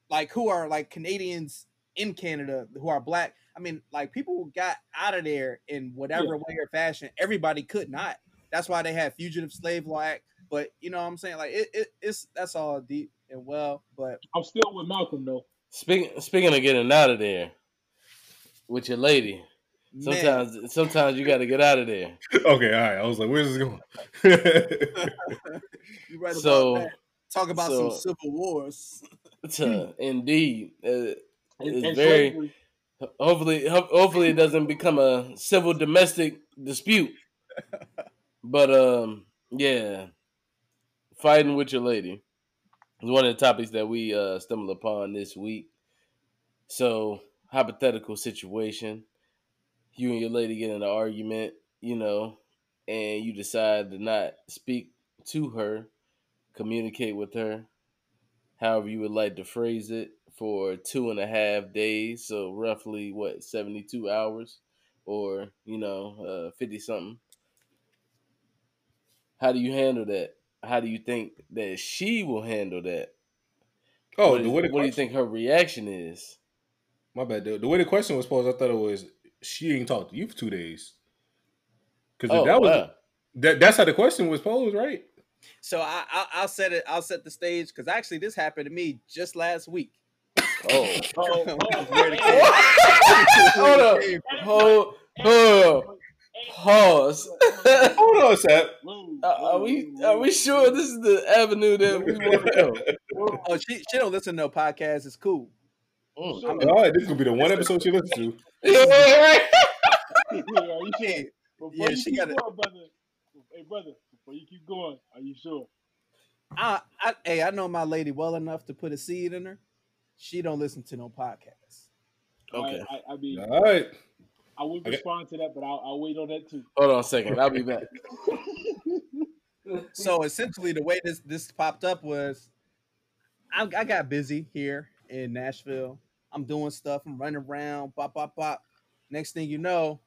Speaker 2: like who are like Canadians in Canada who are black. I mean, like people got out of there in whatever way or fashion. Everybody could not. That's why they had fugitive slave law act. But you know what I'm saying? Like it, it it's that's all deep and well. But
Speaker 3: I'm still with Malcolm though.
Speaker 4: Speaking speaking of getting out of there with your lady,
Speaker 2: man,
Speaker 4: sometimes sometimes you got to get out of there.
Speaker 1: Okay, all right. I was like, where's this going?
Speaker 2: you right about
Speaker 4: So
Speaker 2: that. Talk about
Speaker 4: so-
Speaker 2: some civil wars.
Speaker 4: to, indeed, uh, It's
Speaker 3: and
Speaker 4: very-
Speaker 3: slavery.
Speaker 4: hopefully ho- hopefully it doesn't become a civil domestic dispute. But um, yeah, fighting with your lady is one of the topics that we uh stumbled upon this week. So hypothetical situation, you and your lady get in an argument, you know, and you decide to not speak to her, communicate with her, however you would like to phrase it, for two and a half days. So roughly what seventy two hours, or you know, uh, fifty something. How do you handle that? How do you think that she will handle that?
Speaker 1: oh,
Speaker 4: what, is-
Speaker 1: the
Speaker 4: what do you think her reaction is?
Speaker 1: My bad. The, the way the question was posed, I thought it was she ain't talked to you for two days. Because
Speaker 4: Oh,
Speaker 1: that was
Speaker 4: wow.
Speaker 1: that, that's how the question was posed, right?
Speaker 2: So I, I I'll set it. I'll set the stage because actually this happened to me just last week.
Speaker 4: Oh,
Speaker 2: Where it
Speaker 3: hey,
Speaker 2: came-
Speaker 4: hold up, hold, hold. Pause.
Speaker 1: Hold on, Sap.
Speaker 3: Whoa,
Speaker 4: Uh, are we are we sure this is the avenue that we want to go?
Speaker 2: Oh, she she don't listen to no podcast. It's cool.
Speaker 4: Mm.
Speaker 3: Sure.
Speaker 1: All right, this is gonna be the one episode she listens to.
Speaker 4: Yeah, right.
Speaker 3: Yeah, are you sure? Before
Speaker 2: Yeah,
Speaker 3: you
Speaker 2: she
Speaker 3: keep
Speaker 2: got it.
Speaker 3: going, brother. Hey, brother. Before you keep going, are you sure?
Speaker 2: I, I hey, I know my lady well enough to put a seed in her. She don't listen to no podcasts.
Speaker 4: Okay,
Speaker 3: I, I, I mean,
Speaker 1: All right.
Speaker 3: I would
Speaker 1: Okay.
Speaker 3: respond to that, but I'll, I'll wait on that too.
Speaker 4: hold on a second. I'll be back.
Speaker 2: So essentially, the way this this popped up was, I, I got busy here in Nashville. I'm doing stuff. I'm running around. Pop, pop, pop. Next thing you know,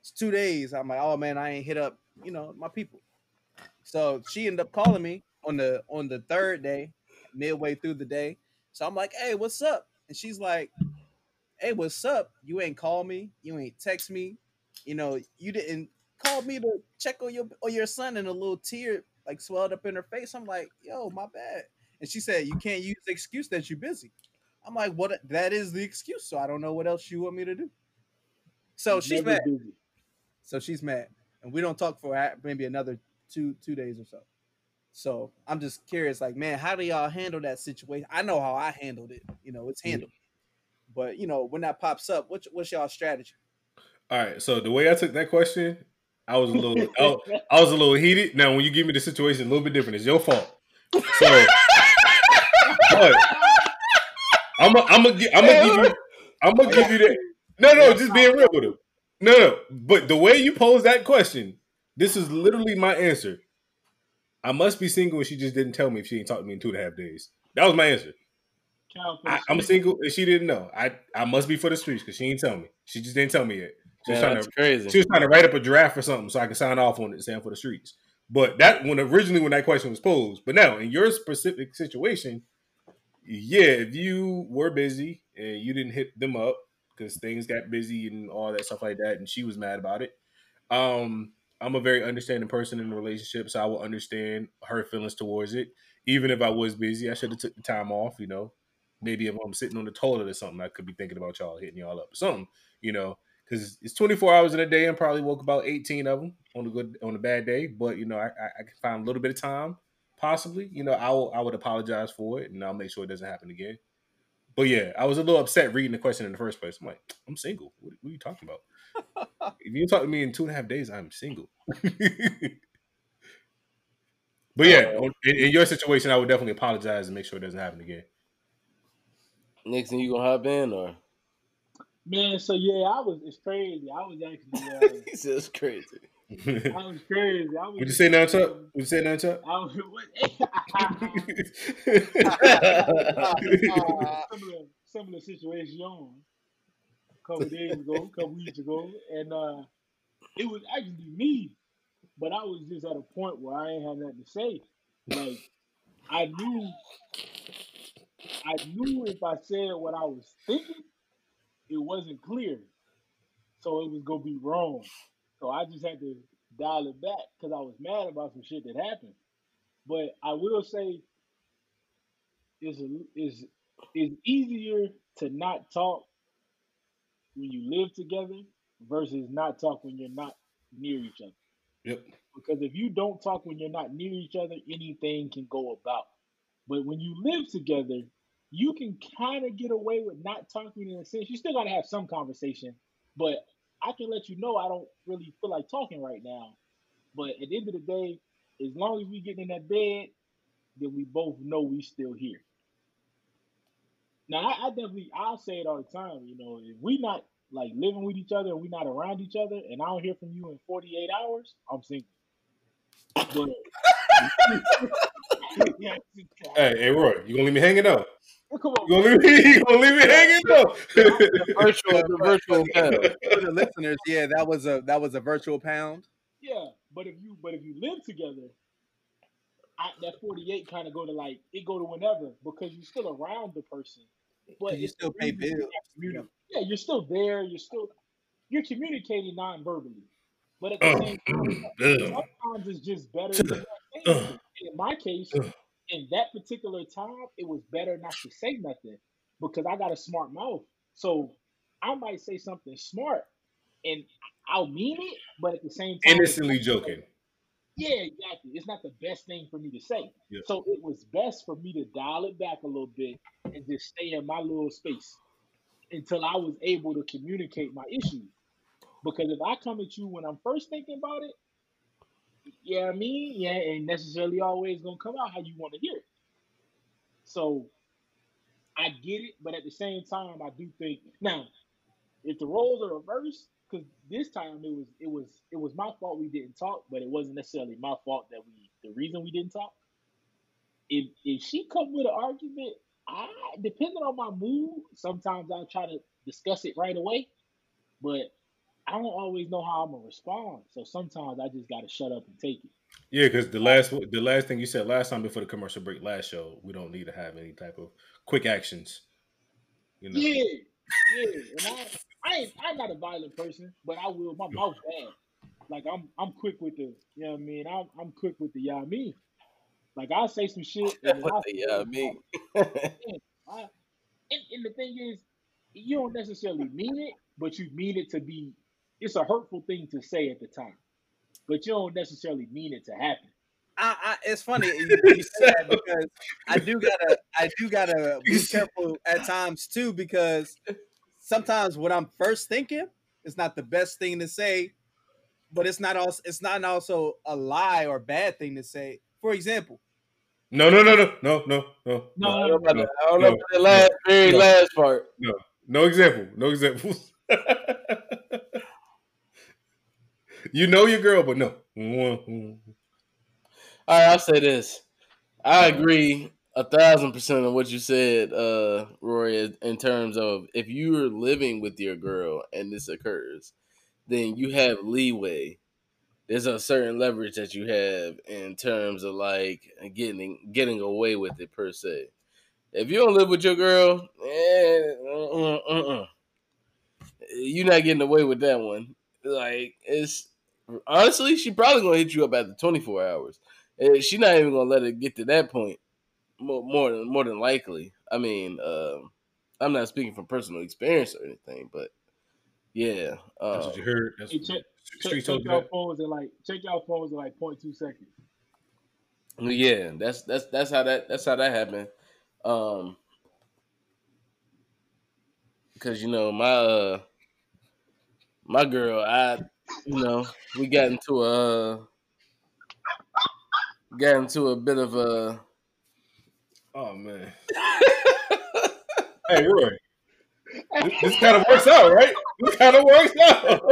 Speaker 2: it's two days. I'm like, oh man, I ain't hit up, you know, my people. So she ended up calling me on the on the third day, midway through the day. So I'm like, hey, what's up? And she's like, hey, what's up? You ain't call me. You ain't text me. You know, you didn't call me to check on your on your son, and a little tear like swelled up in her face. I'm like, yo, my bad. And she said, you can't use the excuse that you're busy. I'm like, what? That is the excuse. So I don't know what else you want me to do. So she's
Speaker 3: Never
Speaker 2: mad.
Speaker 3: busy.
Speaker 2: So she's mad, and we don't talk for maybe another two two days or so. So I'm just curious, like, man, how do y'all handle that situation? I know how I handled it. You know, it's handled. But you know, when that pops up, what's what's y'all strategy?
Speaker 1: All right. So the way I took that question, I was a little, I, was- I was a little heated. Now, when you give me the situation, a little bit different. It's your fault. So, but I'm gonna, I'm gonna, I'm gonna give you, I'm gonna give you that. No, no, just being real with him. No, no. But the way you pose that question, this is literally my answer. I must be single, and she just didn't tell me if she ain't talked to me in two and a half days. That was my answer. I, I'm
Speaker 3: streets.
Speaker 1: single, and she didn't know. I, I must be for the streets because she ain't tell me. She just didn't tell me yet. She was
Speaker 4: Man,
Speaker 1: trying
Speaker 4: that's
Speaker 1: to
Speaker 4: crazy.
Speaker 1: she was trying to write up a draft or something so I can sign off on it and stand for the streets. But that when originally when that question was posed, but now in your specific situation, yeah, if you were busy and you didn't hit them up because things got busy and all that stuff like that, and she was mad about it. Um, I'm a very understanding person in the relationship, so I will understand her feelings towards it. Even if I was busy, I should have took the time off. You know, maybe if I'm sitting on the toilet or something, I could be thinking about y'all hitting y'all up or something. You know, because it's 24 hours in a day and probably woke about 18 of them on a good on a bad day. But you know, I, I, I can find a little bit of time, possibly. You know, I will I would apologize for it and I'll make sure it doesn't happen again. But yeah, I was a little upset reading the question in the first place. I'm like, I'm single. What, what are you talking about? if you talk to me in two and a half days, I'm single. but yeah, in, in your situation, I would definitely apologize and make sure it doesn't happen again.
Speaker 4: Nixon, you gonna hop in or?
Speaker 3: Man, so yeah, I was. It's crazy. I was actually. Uh,
Speaker 4: he says crazy.
Speaker 1: Would
Speaker 3: I was crazy. I was.
Speaker 1: you say now, Chuck? Would you say now, Chuck?
Speaker 3: I was. What, some of the some of the situation a couple days ago, a couple weeks ago, and uh, it was actually me, but I was just at a point where I ain't had nothing to say. Like I knew, I knew if I said what I was thinking, it wasn't clear, so it was gonna be wrong. So I just had to dial it back because I was mad about some shit that happened. But I will say, it's a, is it's easier to not talk when you live together versus not talk when you're not near each other.
Speaker 1: Yep.
Speaker 3: Because if you don't talk when you're not near each other, anything can go about. But when you live together, you can kind of get away with not talking in a sense. You still got to have some conversation, but I can let you know I don't really feel like talking right now. But at the end of the day, as long as we get in that bed, then we both know we still here. Now, I, I definitely, I'll say it all the time. You know, if we not like living with each other we not around each other, and I don't hear from you in 48 hours, I'm single. But
Speaker 1: Hey, hey, Roy, you gonna leave me hanging up?
Speaker 3: come on,
Speaker 1: You gonna leave me? You gonna leave me hanging up?
Speaker 4: Virtual, the virtual panel.
Speaker 2: For the listeners, yeah, that was a that was a virtual pound.
Speaker 3: Yeah, but if you but if you live together, I, that forty eight kind of go to like it go to whenever because you're still around the person, but
Speaker 2: You
Speaker 3: it's
Speaker 2: still
Speaker 3: the
Speaker 2: pay
Speaker 3: reason you
Speaker 2: bills.
Speaker 3: have communi- Yeah, you're still there. You're still you're communicating non-verbally, but at the oh, same time,
Speaker 1: mm,
Speaker 3: sometimes it's just better. To not say anything. In my case, in that particular time, it was better not to say nothing because I got a smart mouth. So I might say something smart, and I'll mean it, but at the same time,
Speaker 1: Innocently joking.
Speaker 3: Yeah, exactly. It's not the best thing for me to say.
Speaker 1: Yeah.
Speaker 3: So it was best for me to dial it back a little bit and just stay in my little space until I was able to communicate my issues. Because if I come at you when I'm first thinking about it, yeah, I mean, yeah, ain't necessarily always gonna come out how you want to hear it. So I get it, but at the same time, I do think now if the roles are reversed, because this time it was it was it was my fault we didn't talk, but it wasn't necessarily my fault that we the reason we didn't talk. If if she come with an argument, I depending on my mood, sometimes I'll try to discuss it right away, but I don't always know how I'm gonna respond. So sometimes I just gotta shut up and take it.
Speaker 1: Yeah, because the last the last thing you said last time before the commercial break last show, we don't need to have any type of quick actions. You know.
Speaker 3: Yeah, yeah. And I, I ain't, I'm not a violent person, but I will. My mouth bad. Like I'm, I'm quick with the, you know what I mean. I'm, I'm quick with the, yeah, I mean. Like I'll say some shit. And
Speaker 4: What
Speaker 3: I'll-
Speaker 4: the yeah, me.
Speaker 3: I, and, and the thing is, you don't necessarily mean it, but you mean it to be. It's a hurtful thing to say at the time, but you don't necessarily mean it to happen.
Speaker 2: I, I, it's funny you, you say that because I do gotta I do gotta be careful at times too because sometimes what I'm first thinking is not the best thing to say, but it's not also it's not also a lie or bad thing to say. For example,
Speaker 1: No, no, no, no, no, no, no,
Speaker 3: No,
Speaker 4: I don't know
Speaker 3: no,
Speaker 4: about
Speaker 1: no,
Speaker 4: the, I don't know
Speaker 1: no,
Speaker 4: about the last very
Speaker 1: no.
Speaker 4: last part.
Speaker 1: no example, no examples. you know your girl, but no.
Speaker 4: All right, I'll say this. I agree a thousand percent of what you said, uh, Rory, in terms of if you're living with your girl and this occurs, then you have leeway. There's a certain leverage that you have in terms of like getting getting away with it per se. If you don't live with your girl, eh, uh, uh, uh, you're not getting away with that one. Like it's honestly, she probably gonna hit you up after 24 hours. She's not even gonna let it get to that point. More, more than more than likely. I mean, um, I'm not speaking from personal experience or anything, but yeah,
Speaker 1: That's
Speaker 4: uh,
Speaker 1: what you heard. That's
Speaker 3: Hey,
Speaker 1: what
Speaker 3: check- check
Speaker 1: told you
Speaker 3: y'all phones at like check y'all phones at like 0.2 seconds.
Speaker 4: yeah. That's that's that's how that that's how that happened. Um, because you know my uh my girl, I you know we got into a got into a bit of a
Speaker 1: Oh man. hey Roy. This, this kind of works out, right? This kind of works out.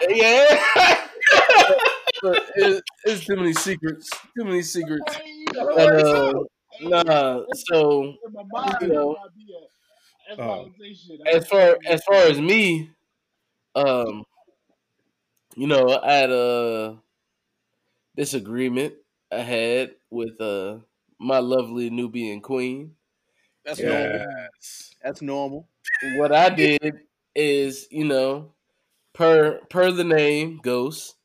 Speaker 4: yeah. but it, it's too many secrets. Too many secrets. But, uh, nah. So
Speaker 3: In my mind,
Speaker 4: You know.
Speaker 3: no idea. That's
Speaker 1: Oh.
Speaker 3: why I'm saying shit.
Speaker 4: as far as far as me, um, you know, I had a disagreement I had with uh my lovely Nubian queen.
Speaker 2: that's normal. That's normal.
Speaker 4: What I did is, you know, per per the name Ghost,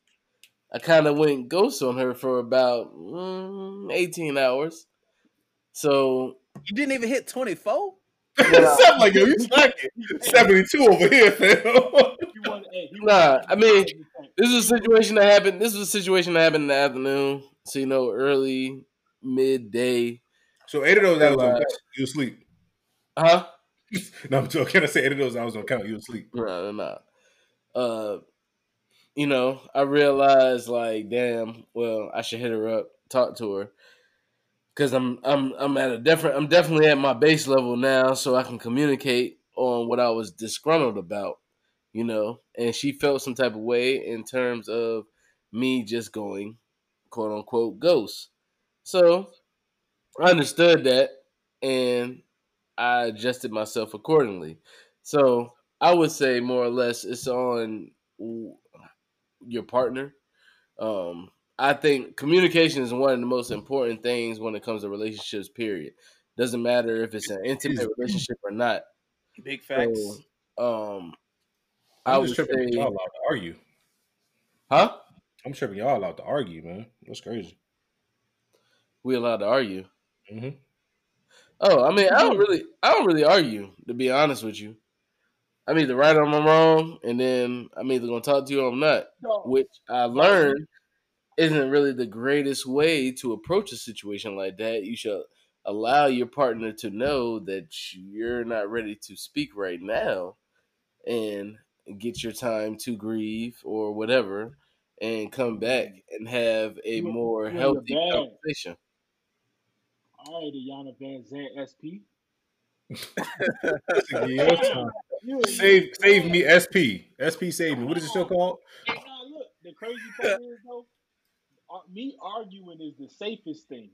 Speaker 4: I kind of went ghost on her for about mm, eighteen hours. So
Speaker 2: You didn't even hit 24?
Speaker 1: Something like yo, you slacking. Seventy-two over here, fam.
Speaker 3: You want, hey, he
Speaker 4: Nah,
Speaker 3: want-
Speaker 4: I mean, this is a situation that happened. This was a situation that happened in the afternoon. So you know, early midday.
Speaker 1: so eight of those hours was on
Speaker 4: Right.
Speaker 1: you asleep.
Speaker 4: Uh huh?
Speaker 1: No, I'm joking. I say eight of those I was on count. You asleep.
Speaker 4: No, no, no. Uh, you know, I realized like, damn. Well, I should hit her up, talk to her, because I'm I'm I'm at a different. I'm definitely at my base level now, so I can communicate on what I was disgruntled about. You know, and she felt some type of way in terms of me just going, quote unquote, ghost. So I understood that, and I adjusted myself accordingly. So I would say more or less it's on your partner. Um, I think communication is one of the most important things when it comes to relationships. Period. Doesn't matter if it's an intimate relationship or not.
Speaker 2: Big facts.
Speaker 4: So, um,
Speaker 1: I'm
Speaker 4: would
Speaker 1: just tripping.
Speaker 4: say,
Speaker 1: Y'all allowed to argue.
Speaker 4: huh?
Speaker 1: I'm tripping. Y'all allowed to argue, man. That's crazy.
Speaker 4: We allowed to argue.
Speaker 1: hmm
Speaker 4: Oh, I mean, I don't really, I don't really argue. To be honest with you, I'm either right or I'm wrong, and then I'm either gonna talk to you or I'm not.
Speaker 3: No,
Speaker 4: Which I learned isn't really the greatest way to approach a situation like that. You should allow your partner to know that you're not ready to speak right now, and get your time to grieve or whatever, and come back and have a
Speaker 3: You-
Speaker 4: more
Speaker 3: you in the
Speaker 4: healthy
Speaker 3: bag.
Speaker 4: conversation.
Speaker 3: all right, Iyanla Vanzant SP.
Speaker 1: Listen, your time.
Speaker 3: You in-
Speaker 1: Save, save me, SP. SP, save me. What is the show called?
Speaker 3: Now look, the crazy part is though, uh, me arguing is the safest thing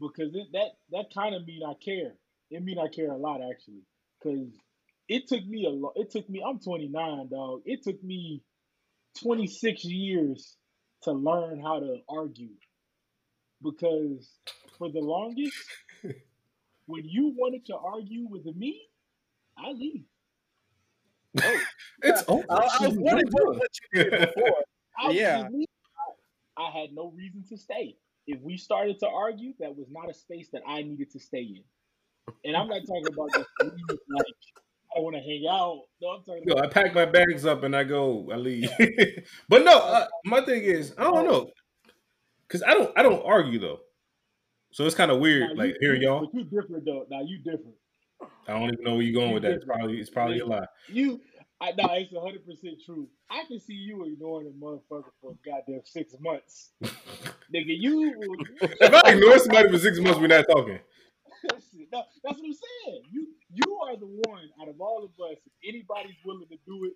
Speaker 3: because it, that that kind of mean I care. It mean I care a lot actually, because it took me a lot. It took me. I'm 29, dog. It took me 26 years to learn how to argue because for the longest, when you wanted to argue with me, I leave.
Speaker 1: Oh, it's over.
Speaker 2: I, I was wondering what, you did before.
Speaker 3: I
Speaker 2: Yeah.
Speaker 3: I, I had no reason to stay. If we started to argue, that was not a space that I needed to stay in. And I'm not talking about just like I want to hang out. No,
Speaker 1: Yo, I pack my bags up and I go. I leave. but no, uh, my thing is, I don't know, because I don't, I don't argue though. So it's kind of weird,
Speaker 3: you-
Speaker 1: like hearing y'all.
Speaker 3: You different though. Now you different.
Speaker 1: I don't even know where you're going
Speaker 3: You
Speaker 1: with that. It's probably, it's probably a lie.
Speaker 3: You, I know it's 100 percent true. I can see you ignoring a motherfucker for goddamn six months, nigga. You,
Speaker 1: If I ignore somebody for six months, we're not talking.
Speaker 3: No, that's what I'm saying. You you are the one out of all of us. If anybody's willing to do it,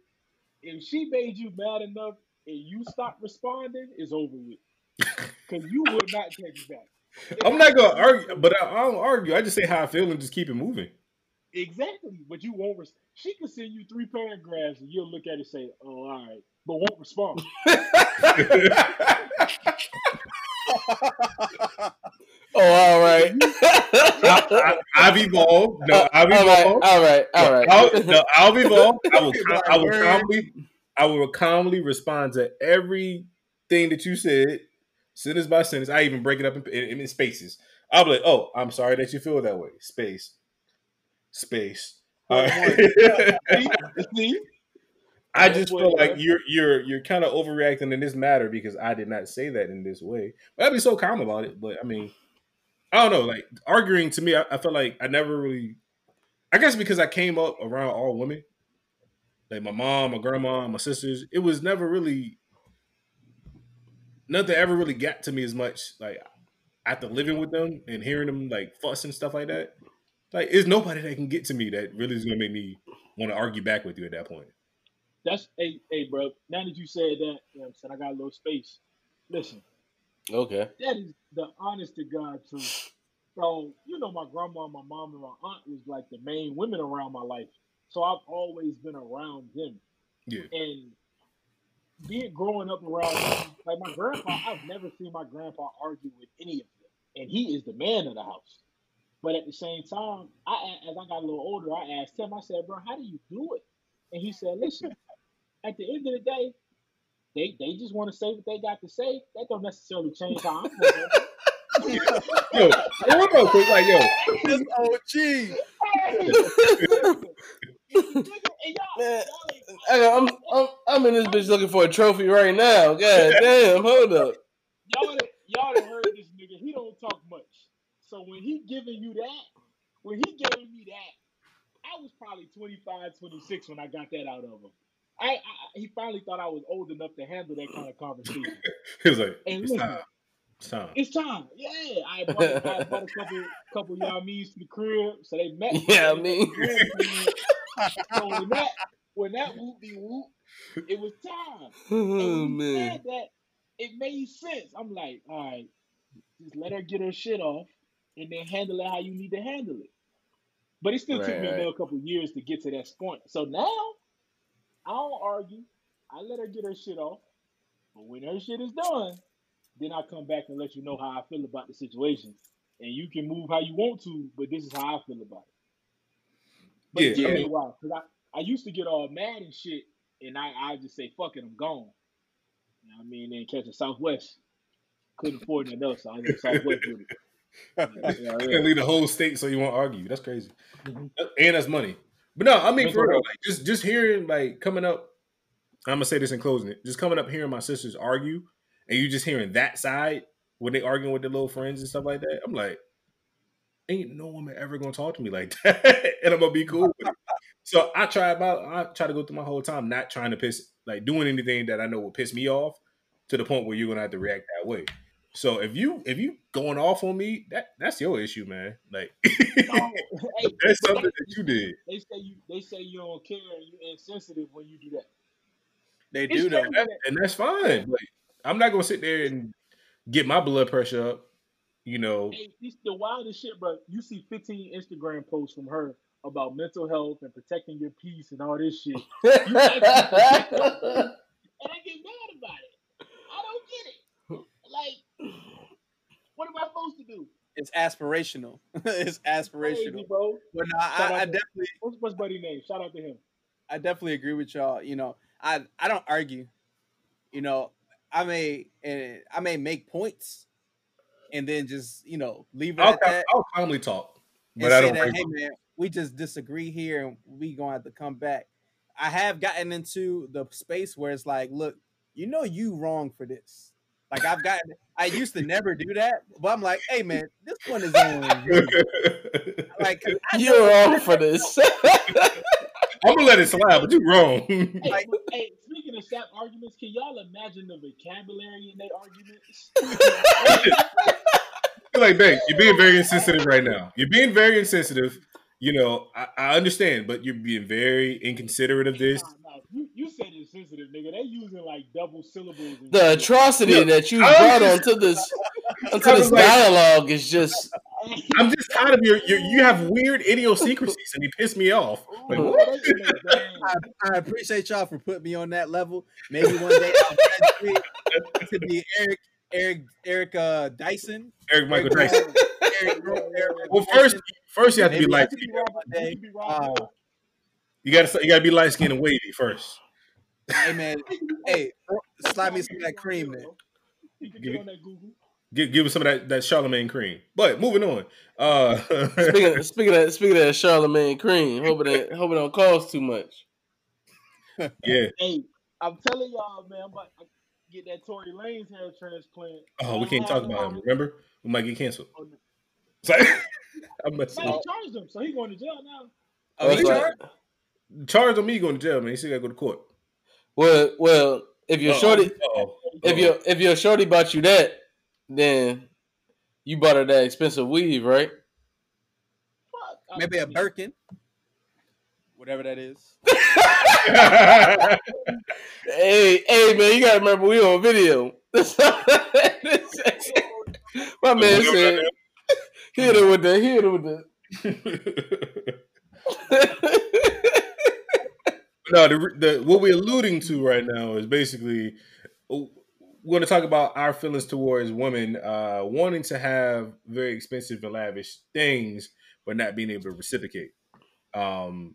Speaker 3: if she made you mad enough and you stop responding, it's over with. Because you will not text back.
Speaker 1: I'm not gonna argue, but I, I don't argue. I just say how I feel and just keep it moving.
Speaker 3: Exactly, but you won't. Res- she can send you three paragraphs and you'll look at it and say, "Oh, all right," but won't respond.
Speaker 4: Oh, all right.
Speaker 1: I, have evolved. No, uh, I've
Speaker 4: all right,
Speaker 1: evolved.
Speaker 4: all right, all right.
Speaker 1: I'll, no, I'll evolve. I will.
Speaker 2: My
Speaker 1: I will calmly. I will calmly respond to everything that you said, sentence by sentence. I even break it up in, in, in spaces. I'll be like, "Oh, I'm sorry that you feel that way." Space, space. All right.
Speaker 3: see, see,
Speaker 1: I just feel like you're you're you're kind of overreacting in this matter because I did not say that in this way. But I'd be so calm about it. But I mean, I don't know. Like arguing to me, I, I feel like I never really. I guess because I came up around all women, like my mom, my grandma, my sisters. It was never really nothing ever really got to me as much. Like after living with them and hearing them like fuss and stuff like that. Like, there's nobody that can get to me that really is gonna make me want to argue back with you at that point.
Speaker 3: That's hey, hey, bro. Now that you said that, you know what I'm saying I got a little space. Listen,
Speaker 4: Okay.
Speaker 3: that is the honest to God truth. So, you know, my grandma, my mom, and my aunt was like the main women around my life. So I've always been around them.
Speaker 1: Yeah.
Speaker 3: And being growing up around them, like my grandpa, I've never seen my grandpa argue with any of them. And he is the man of the house. But at the same time, I as I got a little older, I asked him, I said, bro, how do you do it? And he said, listen, at the end of the day, they they just want to say what they got to say. That don't necessarily change how I'm thinking.
Speaker 1: Yo, real quick, like yo,
Speaker 2: This OG.
Speaker 4: Man, I got- I'm, I'm I'm in this bitch looking for a trophy right now. God damn, hold up.
Speaker 3: y'all done, y'all done heard this nigga. He don't talk much. So when he giving you that, when he gave me that, I was probably 25, 26 when I got that out of him. I, I he finally thought I was old enough to handle that kind of conversation.
Speaker 1: he was like,
Speaker 3: And
Speaker 1: it's
Speaker 3: listen,
Speaker 1: time, it's time.
Speaker 3: it's time. Yeah, I brought, I brought a couple couple y'all me's to the crib, so they met. me
Speaker 4: Yeah, I mean.
Speaker 3: so when that when that whoop de whoop, it was time.
Speaker 4: Oh
Speaker 3: And when he
Speaker 4: man.
Speaker 3: said that, it made sense. I'm like, all right, just let her get her shit off and then handle it how you need to handle it. But it still took me
Speaker 4: right.
Speaker 3: another couple years to get to that point. So now I don't argue. I let her get her shit off. But when her shit is done, then I come back and let you know how I feel about the situation. And you can move how you want to, but this is how I feel about it. But
Speaker 1: Yeah,
Speaker 3: took
Speaker 1: I mean-
Speaker 3: while because I, I used to get all mad and shit, and I, I just say, fuck it, I'm gone. You know what I mean? Then catch a Southwest. Couldn't afford nothing else, so I was in Southwest with it. Yeah, yeah,
Speaker 1: You
Speaker 3: yeah.
Speaker 1: can leave the whole state so you won't argue. That's crazy,
Speaker 3: Mhm.
Speaker 1: and that's money. But no, I mean for real, like, just just hearing like coming up. I'm gonna say this in closing. It, just coming up hearing my sisters argue, and you just hearing that side when they arguing with their little friends and stuff like that. I'm like, ain't no woman ever gonna talk to me like that, and I'm gonna be cool. with it. So I try about I try to go through my whole time not trying to piss like doing anything that I know will piss me off to the point where you're gonna have to react that way. So if you if you going off on me, that that's your issue, man. Like
Speaker 3: No, hey,
Speaker 1: that's something that you did.
Speaker 3: They say you they say you don't care and you insensitive when you do that.
Speaker 2: They
Speaker 3: It's
Speaker 2: do though.
Speaker 1: That- and that's fine. Like I'm not gonna sit there and get my blood pressure up. You know,
Speaker 3: Hey, it's the wildest shit, bro. You see 15 Instagram posts from her about mental health and protecting your peace and all this shit, and I get mad about it. I don't get it. Like, what am I supposed to do?
Speaker 2: It's aspirational. it's aspirational.
Speaker 3: Crazy, bro.
Speaker 2: But no, I, I definitely
Speaker 3: What's what's buddy name? Shout out to him.
Speaker 2: I definitely agree with y'all. You know, I I don't argue. You know, I may and I may make points, and then just you know leave it
Speaker 1: I'll,
Speaker 2: at that.
Speaker 1: I'll calmly talk, but I
Speaker 2: say
Speaker 1: don't.
Speaker 2: that, hey man, we just disagree here, and we gonna have to come back. I have gotten into the space where it's like, look, you know, you wrong for this. Like I've gotten, I used to never do that, but I'm like, hey man, this one is on. you. Like 'cause I know
Speaker 4: You're
Speaker 2: it's-
Speaker 4: wrong for this.
Speaker 1: I'm gonna let it slide, but you're wrong.
Speaker 3: Hey,
Speaker 2: Like-
Speaker 3: hey, speaking of sap arguments, can y'all imagine the vocabulary in their arguments?
Speaker 1: You're like, babe, you're being very insensitive right now. You're being very insensitive. You know, I, I understand, but you're being very inconsiderate of this.
Speaker 3: Nah, nah, you, you said it's sensitive, nigga. They using like double syllables. And
Speaker 4: the
Speaker 3: shit.
Speaker 4: atrocity
Speaker 1: Look,
Speaker 4: that you brought
Speaker 1: just-
Speaker 4: onto this onto this
Speaker 1: like-
Speaker 4: dialogue is just
Speaker 1: I'm just tired of your, your you have weird idiosyncrasies and you piss me off. Like, what?
Speaker 3: they in their bag.
Speaker 2: I, I appreciate y'all for putting me on that level. Maybe one day I'll to be Eric, Eric, Eric uh, Dyson.
Speaker 1: Eric Michael
Speaker 2: Eric,
Speaker 1: Dyson.
Speaker 2: Eric, Eric
Speaker 1: Well, first, first you have to be
Speaker 2: Maybe
Speaker 1: light.
Speaker 3: Be Rob-
Speaker 2: Day.
Speaker 3: you could be
Speaker 2: Uh,
Speaker 3: Hill.
Speaker 1: You gotta you gotta be light skinned and wavy first.
Speaker 2: hey man, hey, slide me some of that cream, man.
Speaker 1: Give
Speaker 3: get
Speaker 1: it-
Speaker 3: on that Google.
Speaker 1: Give give us some of that that Charlemagne cream. But moving on. Uh,
Speaker 4: speaking of, speaking of speaking of that Charlemagne cream. Hope it hope it don't cost too much.
Speaker 1: yeah.
Speaker 3: Hey, I'm telling y'all, man, I'm about to get that Tory Lanez hair transplant.
Speaker 1: Oh, we can't talk about him. Remember, we might get canceled.
Speaker 3: Oh, no.
Speaker 1: So, I'm messing
Speaker 3: Now
Speaker 1: up.
Speaker 3: they charged him, so he going to jail now.
Speaker 2: Oh, he
Speaker 4: That's right.
Speaker 2: Charged?
Speaker 1: Charge on me going to jail, man. You still gotta go to court.
Speaker 4: Well, well, if your shorty,
Speaker 1: Uh-oh.
Speaker 4: if your if your shorty bought you that, then you bought her that expensive weave, right?
Speaker 3: Fuck.
Speaker 2: Maybe a
Speaker 3: mean,
Speaker 2: Birkin, whatever that is.
Speaker 4: Hey, hey, man, you gotta remember we on video. My man said, "Hit her with the hit her with the."
Speaker 1: no, the, the what we're alluding to right now is basically we're going to talk about our feelings towards women uh, wanting to have very expensive and lavish things, but not being able to reciprocate. Um,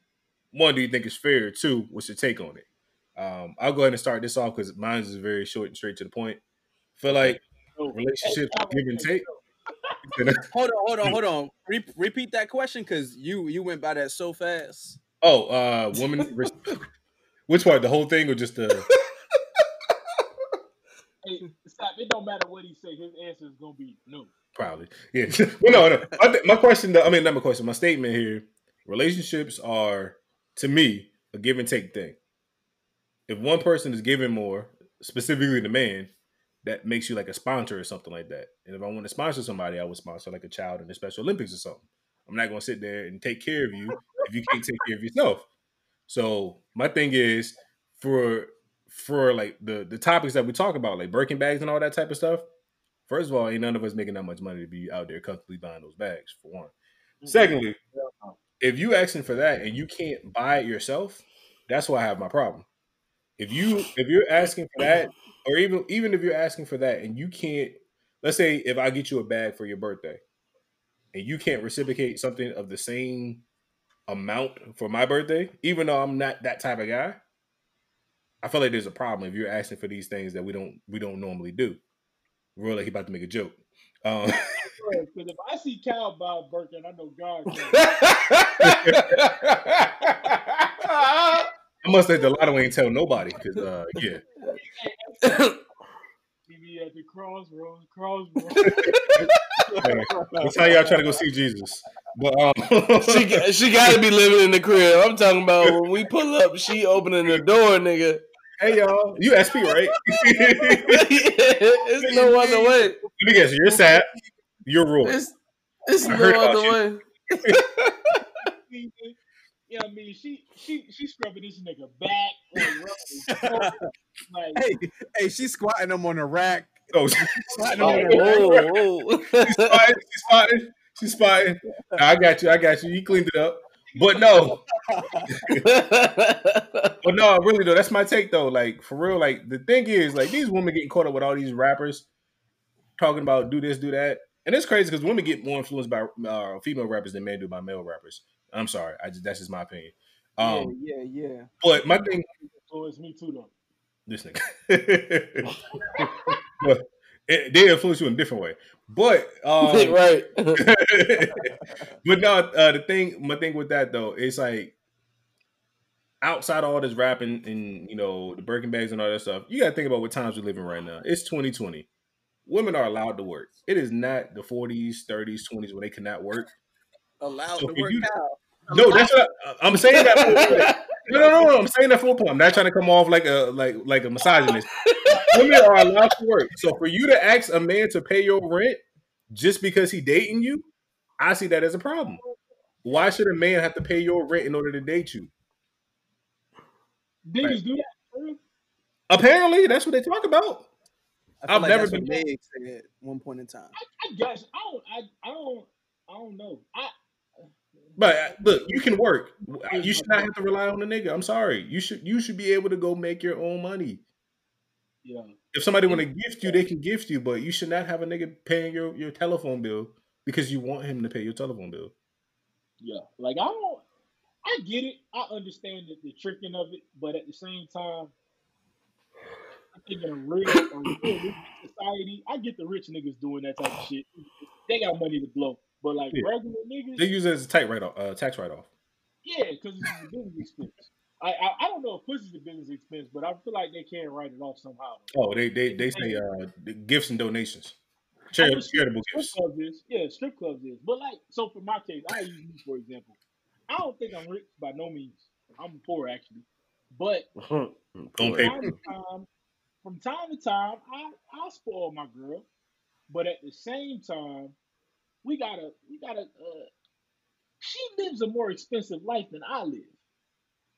Speaker 1: one, do you think it's fair? Two, what's your take on it? Um, I'll go ahead and start this off because mine is very short and straight to the point. feel like
Speaker 3: no.
Speaker 1: relationships give and take.
Speaker 2: Hold on, hold on, hold on. Re- repeat that question because you you went by that so fast.
Speaker 1: Oh, uh, woman. Which part? The whole thing or just the?
Speaker 3: Hey, stop. It don't matter what he say. His answer is gonna be no.
Speaker 1: Probably. Yeah. well, no, no. I th- my question, though, I mean, not my question, my statement here relationships are, to me, a give and take thing. If one person is giving more, specifically the man, that makes you like a sponsor or something like that. And if I want to sponsor somebody, I would sponsor like a child in the Special Olympics or something. I'm not going to sit there and take care of you if you can't take care of yourself. So my thing is for for like the the topics that we talk about, like Birkin bags and all that type of stuff. First of all, ain't none of us making that much money to be out there comfortably buying those bags. For one. Secondly, if you asking for that and you can't buy it yourself, that's why I have my problem. If you if you're asking for that, or even even if you're asking for that and you can't, let's say if I get you a bag for your birthday, and you can't reciprocate something of the same amount for my birthday, even though I'm not that type of guy, I feel like there's a problem if you're asking for these things that we don't we don't normally do. Real like he about to make a joke. Um,
Speaker 3: Because if I see Cal buy a Birkin, I know God.
Speaker 1: I must say the lotto ain't tell nobody because uh yeah.
Speaker 3: See me at the crossroads, crossroads.
Speaker 1: That's how y'all try to go see Jesus. But um
Speaker 4: she got- she got to be living in the crib. I'm talking about when we pull up, she opening the door, nigga.
Speaker 1: hey y'all, you SP right?
Speaker 4: it's no other way.
Speaker 1: Let me guess, you're sad. You're Roy.
Speaker 4: It's it's no
Speaker 1: heard about
Speaker 4: other
Speaker 1: you.
Speaker 4: way.
Speaker 3: yeah, I mean, she she she scrubbing this nigga back like, like
Speaker 2: Hey, hey, she's squatting them on the rack.
Speaker 1: Oh, she's
Speaker 2: Squatting
Speaker 4: Oh,
Speaker 2: them on the rack.
Speaker 4: oh,
Speaker 1: spotting. She's spotting. She's spotting. Nah, I got you. I got you. You cleaned it up. But no, but no, really though, that's my take though. Like for real, like the thing is, like these women getting caught up with all these rappers talking about do this, do that, and it's crazy because women get more influenced by uh, female rappers than men do by male rappers. I'm sorry, I just that's just my opinion. Um,
Speaker 2: yeah, yeah, yeah.
Speaker 1: but my thing,
Speaker 3: influenced me too though.
Speaker 1: this nigga, but it, they influence you in a different way. But um,
Speaker 4: right.
Speaker 1: but no, uh, the thing, my thing with that though, it's like outside all this rapping and you know the Birkin bags and all that stuff. You got to think about what times we're living right now. It's 2020. Women are allowed to work. It is not the 40s, 30s, 20s when they cannot work.
Speaker 2: Allowed
Speaker 1: So
Speaker 2: to work
Speaker 1: you-
Speaker 2: out.
Speaker 1: No, that's what I, I'm saying. That for point. no, no, no, no. I'm saying that for a point. I'm not trying to come off like a like like a misogynist. Women are allowed to work. So for you to ask a man to pay your rent just because he dating you, I see that as a problem. Why should a man have to pay your rent in order to date you?
Speaker 3: Niggas
Speaker 1: Right.
Speaker 3: do that.
Speaker 1: Apparently, that's what they talk about.
Speaker 2: I feel
Speaker 1: I've
Speaker 2: like
Speaker 1: never
Speaker 2: that's
Speaker 1: been-
Speaker 2: what Meg said at one point in time.
Speaker 3: I, I guess I don't. I, I don't. I don't know. I
Speaker 1: But uh, look, you can work. You should not have to rely on a nigga. I'm sorry. You should you should be able to go make your own money.
Speaker 3: yeah.
Speaker 1: If somebody want to gift you, they can gift you, but you should not have a nigga paying your, your telephone bill because you want him to pay your telephone bill.
Speaker 3: Yeah, like I don't, I get it. I understand the, the tricking of it, but at the same time, I think in a real, a real rich society, I get the rich niggas doing that type of shit. They got money to blow, but like
Speaker 1: Yeah.
Speaker 3: regular niggas,
Speaker 1: They use it as a tax write off. Uh, tax write off.
Speaker 3: yeah, because it's a business expense. I, I I don't know if pussy's a business expense, but I feel like they can write it off somehow.
Speaker 1: Oh, they they they say uh, gifts and donations,
Speaker 3: I
Speaker 1: Chari-
Speaker 3: know strip-
Speaker 1: charitable
Speaker 3: strip
Speaker 1: gifts.
Speaker 3: clubs is, yeah, strip clubs is. But like, so for my case, I use me for example. I don't think I'm rich by no means. I'm poor actually, but from time to time, from time to time, I I spoil my girl, but at the same time, we gotta we gotta. Uh, she lives a more expensive life than I live,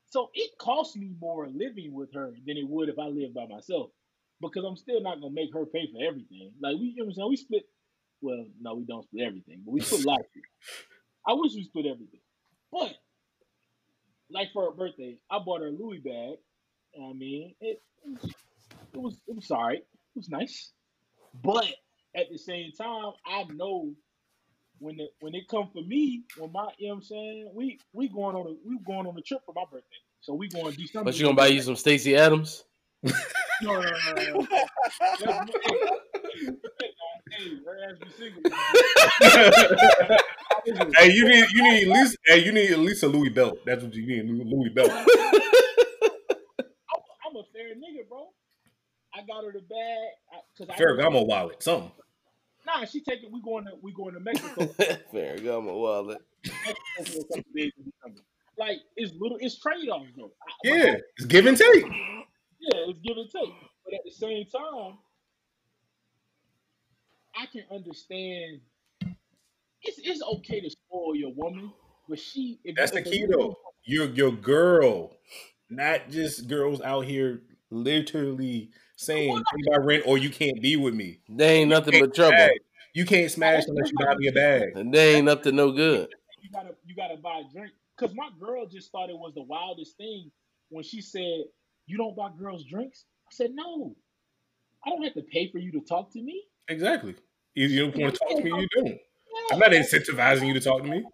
Speaker 3: so it costs me more living with her than it would if I lived by myself, because I'm still not gonna make her pay for everything. Like we, you know what I'm saying? We split. Well, no, we don't split everything, but we split life. I wish we split everything, but like for her birthday, I bought her a Louis bag. I mean, it, it was it was alright. It was nice, but at the same time, I know when the when it come for me, when my you know what I'm saying, we we going on a we going on a trip for my birthday, so we going to do something.
Speaker 4: But you gonna buy you some Stacy Adams?
Speaker 3: No, no, no, no, no. That's- hey, hey, her ass be single.
Speaker 1: hey, you need you need at least hey you need at least a Louis belt. That's what you need, Louis belt.
Speaker 3: I'm, I'm a fair nigga, bro. I got her the bag I- cause I
Speaker 1: Ferragamo wallet, something.
Speaker 3: Nah, she taking. We going to we going to Mexico.
Speaker 4: Ferragamo go
Speaker 3: Mexico for a couple days in December. Like it's little, it's trade offs though. I-
Speaker 1: Yeah, it's give and take.
Speaker 3: yeah, it's give and take. But at the same time, I can understand. It's it's okay to spoil your woman, but she. If,
Speaker 1: That's the
Speaker 3: if a
Speaker 1: key though. Your your girl, not just girls out here literally saying pay my rent or you can't be with me.
Speaker 4: They ain't nothing but trouble.
Speaker 1: Bag. You can't smash unless you buy me a bag.
Speaker 4: And they ain't up to no good.
Speaker 3: you gotta you gotta buy a drink. Cause my girl just thought it was the wildest thing when she said, "You don't buy girls drinks." I said, "No, I don't have to pay for you to talk to me."
Speaker 1: Exactly. If you don't want to talk to me, you don't. I'm not incentivizing you to talk to me.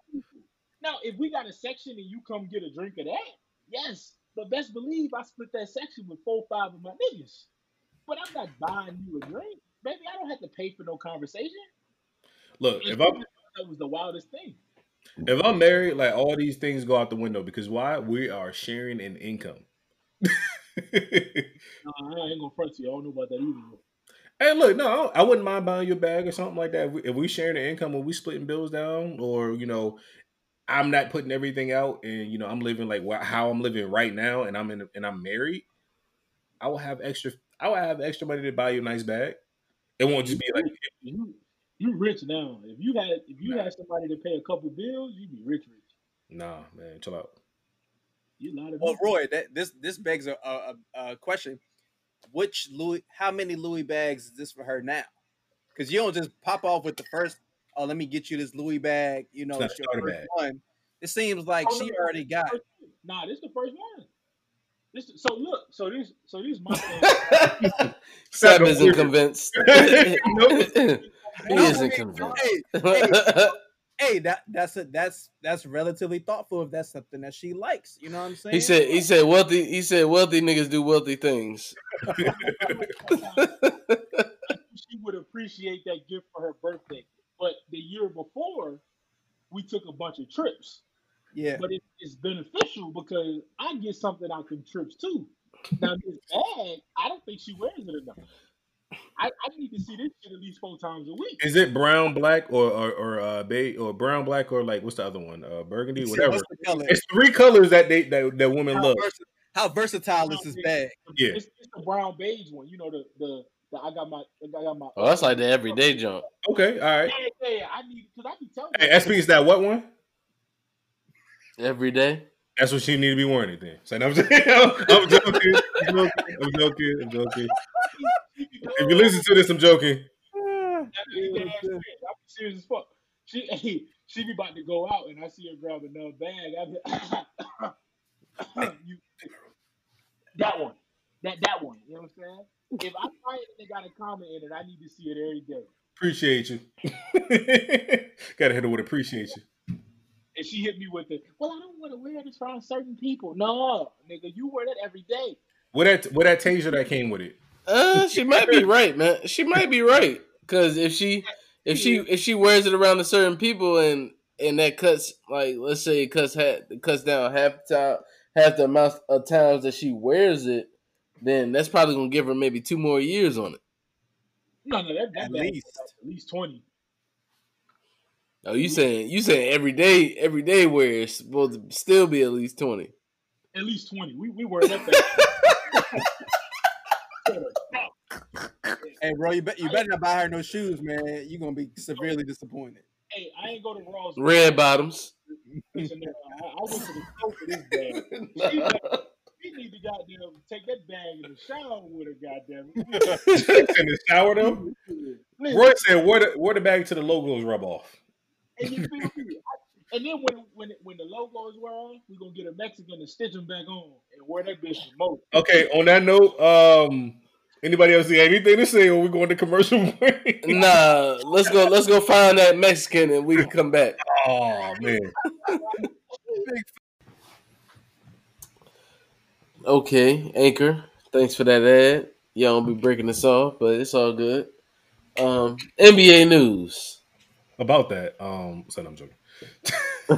Speaker 3: Now, if we got a section and you come get a drink of that, yes. But best believe I split that section with four, five of my niggas. But I'm not buying you a drink, baby. I don't have to pay for no conversation.
Speaker 1: look, if I'm
Speaker 3: that was the wildest thing.
Speaker 1: if I'm married, like all these things go out the window because why? We are sharing an income.
Speaker 3: Nah, I ain't gonna front to you. I don't know about that either.
Speaker 1: Hey, look, no, I wouldn't mind buying you a bag or something like that. If we, if we sharing the income, or we splitting bills down, or you know, I'm not putting everything out, and you know, I'm living like how I'm living right now, and I'm in, and I'm married. I will have extra. I would have extra money to buy you a nice bag. It won't just be like,
Speaker 3: You you rich now. If you had if you
Speaker 1: Nah.
Speaker 3: had somebody to pay a couple bills, you'd be rich rich.
Speaker 1: nah, man, chill out.
Speaker 3: You a lot of
Speaker 2: Well. Roy, that this this begs a, a, a question. Which Louis? How many Louis bags is this for her now? Because you don't just pop off with the first. Oh, let me get you this Louis bag. You know,
Speaker 1: It's
Speaker 2: it's your first
Speaker 1: bag.
Speaker 2: one. It seems like
Speaker 3: Oh,
Speaker 2: she
Speaker 3: no,
Speaker 2: already got.
Speaker 3: Nah, this is the first one. This so look, so this so this my thing.
Speaker 4: Seb isn't
Speaker 1: gonna-
Speaker 4: convinced. He isn't
Speaker 2: hey,
Speaker 4: convinced.
Speaker 2: Hey, hey, that that's a that's that's relatively thoughtful if that's something that she likes. You know what I'm saying?
Speaker 4: he said he said wealthy he said wealthy niggas do wealthy things.
Speaker 3: she would appreciate that gift for her birthday. But the year before, we took a bunch of trips.
Speaker 2: Yeah.
Speaker 3: But it, it's beneficial because I get something out from trips too. Now this bag, I don't think she wears it enough. I, I need to see this shit at least four times a week.
Speaker 1: Is it brown, black, or or, or uh, bay, or brown, black, or like what's the other one? Uh, burgundy,
Speaker 2: He said,
Speaker 1: whatever.
Speaker 2: What's the color?
Speaker 1: It's three colors that they that, that women
Speaker 2: How,
Speaker 1: love.
Speaker 2: versa- how versatile is this bag?
Speaker 1: Yeah.
Speaker 3: It's, it's the brown beige one. You know the the, the I got my I got my.
Speaker 4: Oh, that's like the everyday jump.
Speaker 1: Okay, all right.
Speaker 3: Yeah, yeah. I need because I be telling.
Speaker 1: Hey, SP is that what one?
Speaker 4: Every day.
Speaker 1: That's what she need to be wearing it then. So I'm, I'm, I'm joking. I'm joking. I'm joking. I'm joking. If you listen to this, I'm joking.
Speaker 3: I'm serious as fuck. She hey, she be about to go out and I see her grab another bag. I be you that one. That that one. You know what I'm saying? If I find it and they got a comment in it, I need to see it every day.
Speaker 1: Appreciate you. Gotta hit her with appreciate you.
Speaker 3: And she hit me with it. well, I don't want to wear this around certain people. No, nigga, you wear that every day.
Speaker 1: What that what that taser that came with it?
Speaker 4: Uh, she might be right, man. She might be right because if she if she if she wears it around a certain people and and that cuts like let's say it cuts ha- cuts down half the time half the amount of times that she wears it, then that's probably gonna give her maybe two more years on it.
Speaker 3: No, no, that, that
Speaker 2: At
Speaker 3: bag
Speaker 2: least.
Speaker 3: at least 20.
Speaker 4: Oh, you saying you saying every day every day where it's supposed to still be at least twenty.
Speaker 3: At least 20. We, we wear that bag.
Speaker 2: Hey, bro, you bet you better not buy her no shoes, man. You're gonna be severely disappointed.
Speaker 3: hey, I ain't go to Ross.
Speaker 4: Red bottoms.
Speaker 3: Listen, I, I went to the store for this bag. She, she need to goddamn take that bag in the shower with her, goddamn.
Speaker 1: in the shower though.
Speaker 3: Listen,
Speaker 1: Roy said, "Wear the wear the bag to the logos rub off."
Speaker 3: And you feel me? And then when when when the logos wear off, we're gonna get a Mexican to stitch them back on and wear that bitch for most.
Speaker 1: Okay. On that note, um, anybody else see anything to say, or we going to commercial break?
Speaker 4: Nah, let's go. Let's go find that Mexican and we can come back.
Speaker 1: Oh man.
Speaker 4: Okay, Anchor. Thanks for that ad. Y'all don't be breaking us off, but it's all good. Um, NBA news.
Speaker 1: About that, um, son, I'm joking.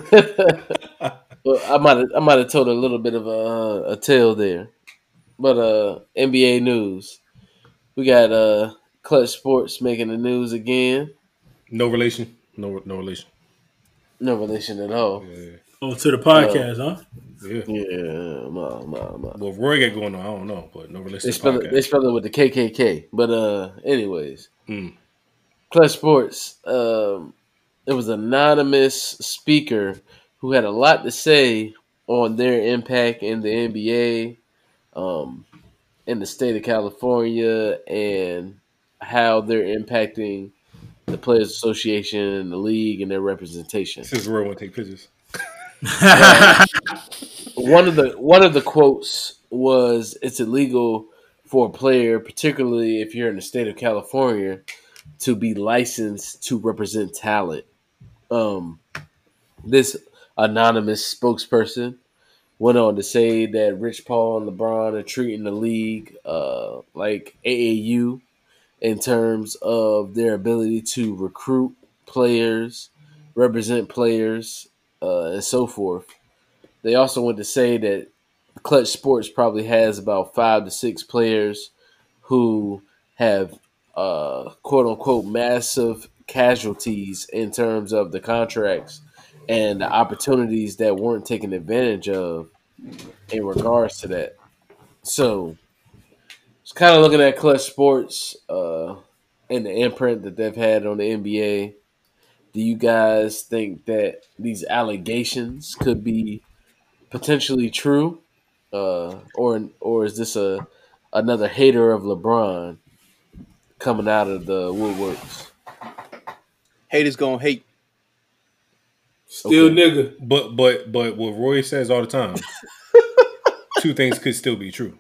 Speaker 4: well, I might have, I might have told a little bit of a, a tale there, but uh, NBA news. We got uh, Clutch Sports making the news again.
Speaker 1: No relation. No no relation.
Speaker 4: No relation at all.
Speaker 1: Yeah.
Speaker 5: Oh, to the podcast, huh?
Speaker 1: Yeah.
Speaker 4: Yeah, ma, ma, ma.
Speaker 1: Well, if Roy got going on, I don't know, but no relation.
Speaker 4: They
Speaker 1: to
Speaker 4: spell it. They spell it with the KKK. But uh, anyways,
Speaker 1: Mm.
Speaker 4: Clutch Sports. Um, it was an anonymous speaker who had a lot to say on their impact in the NBA, um, in the state of California, and how they're impacting the Players Association, and the league, and their representation.
Speaker 1: Since Roy want to take pictures.
Speaker 4: one of the one of the quotes was it's illegal for a player, particularly if you're in the state of California, to be licensed to represent talent. Um, this anonymous spokesperson went on to say that Rich Paul and LeBron are treating the league uh, like AAU in terms of their ability to recruit players, represent players, uh, and so forth. They also went to say that Clutch Sports probably has about five to six players who have uh, quote unquote massive casualties in terms of the contracts and the opportunities that weren't taken advantage of in regards to that. So it's kind of looking at Clutch Sports uh, and the imprint that they've had on the NBA. Do you guys think that these allegations could be potentially true, uh, or or is this a another hater of LeBron coming out of the woodworks?
Speaker 2: Haters gonna hate.
Speaker 3: Still
Speaker 4: Okay.
Speaker 3: nigga.
Speaker 1: But but but what Roy says all the time, two things could still be true.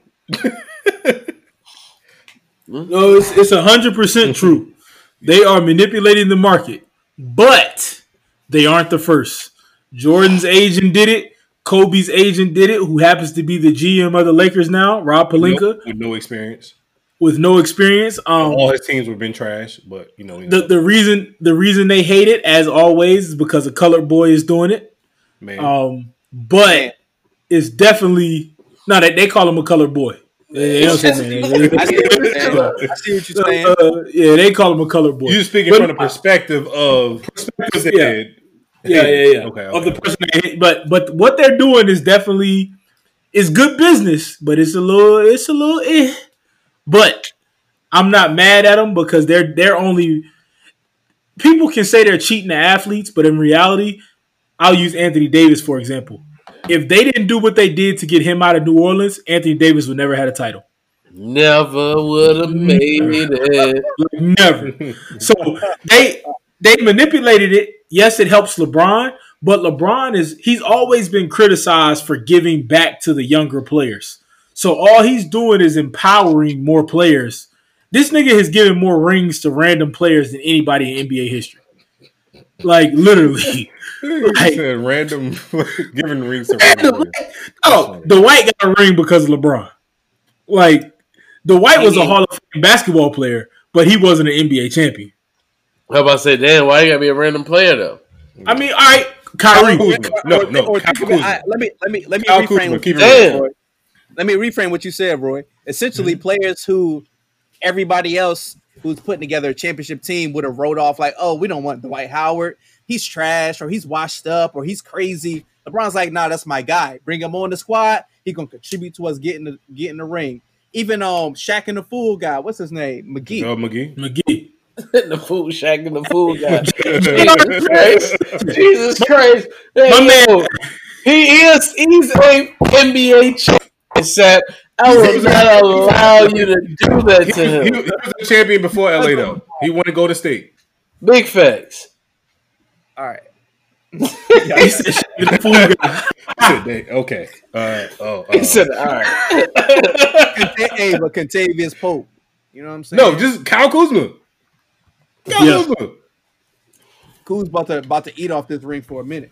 Speaker 1: Hmm?
Speaker 3: No, it's it's hundred percent true. They are manipulating the market, but they aren't the first. Jordan's agent did it. Kobe's agent did it, who happens to be the GM of the Lakers now, Rob Pelinka,
Speaker 1: Nope, with no experience.
Speaker 3: With no experience. Um,
Speaker 1: All his teams have been trash, but you know,
Speaker 3: the the reason the reason they hate it, as always, is because a colored boy is doing it.
Speaker 1: man,
Speaker 3: Um, but it's definitely no. They, they call him a colored boy. They, they don't say man.
Speaker 2: I see what you're saying. I see what you're saying.
Speaker 3: Uh, yeah, they call him a colored boy.
Speaker 1: You're speaking
Speaker 3: But-
Speaker 1: from the perspective of
Speaker 3: Yeah. Yeah, yeah, yeah.
Speaker 1: Okay,
Speaker 3: Of the person, they hate. but but what they're doing is definitely is good business, but it's a little it's a little eh. But I'm not mad at them because they're they're only people can say they're cheating the athletes, but in reality, I'll use Anthony Davis for example. If they didn't do what they did to get him out of New Orleans, Anthony Davis would never had a title.
Speaker 4: Never would have made it.
Speaker 3: Never. so they they manipulated it. Yes, it helps LeBron, but LeBron is he's always been criticized for giving back to the younger players. So all he's doing is empowering more players. This nigga has given more rings to random players than anybody in NBA history. Like literally.
Speaker 1: You
Speaker 3: Like-
Speaker 1: said random giving rings to random players.
Speaker 3: Oh, Dwight got a ring because of LeBron. Like Dwight was a Hall of Fame basketball player, but he wasn't an NBA champion.
Speaker 4: How about I say, damn, why you gotta be a random player though?
Speaker 3: I mean, all right, Kyrie.
Speaker 1: Kuzma. No,
Speaker 2: Or-
Speaker 1: no,
Speaker 2: or
Speaker 1: Kyle
Speaker 2: think
Speaker 1: Kuzma.
Speaker 2: I- let me let me let me
Speaker 1: Kyle
Speaker 2: reframe
Speaker 1: Kuzma, keep it
Speaker 2: said,
Speaker 4: real.
Speaker 2: Roy. Let me reframe what you said, Roy. Essentially, players who everybody else who's putting together a championship team would have wrote off like, "Oh, we don't want Dwight Howard. He's trash, or he's washed up, or he's crazy." LeBron's like, "Nah, that's my guy. Bring him on the squad. He gonna contribute to us getting the getting the ring." Even um, Shaqtin' a Fool guy, what's his name, McGee.
Speaker 1: Joe McGee.
Speaker 3: McGee.
Speaker 4: the fool shack and the fool guy. Jesus Christ. Jesus Christ. Hey,
Speaker 3: My man-
Speaker 4: he is he's a NBA champion, Seth. I will not allow you to do that
Speaker 1: He,
Speaker 4: to
Speaker 1: he-
Speaker 4: him.
Speaker 1: he was a champion before LA though. He wanted to go to state.
Speaker 4: Big facts.
Speaker 2: All right.
Speaker 3: He said shit to the fool guy.
Speaker 1: He said, okay. Uh, oh,
Speaker 4: He said, all right.
Speaker 2: hey, but Kentavious Pope. You know what I'm saying?
Speaker 1: no, just Kyle Kuzma. Kyle
Speaker 3: Yeah.
Speaker 1: Kuzma.
Speaker 2: Kuz about to about to eat off this ring for a minute.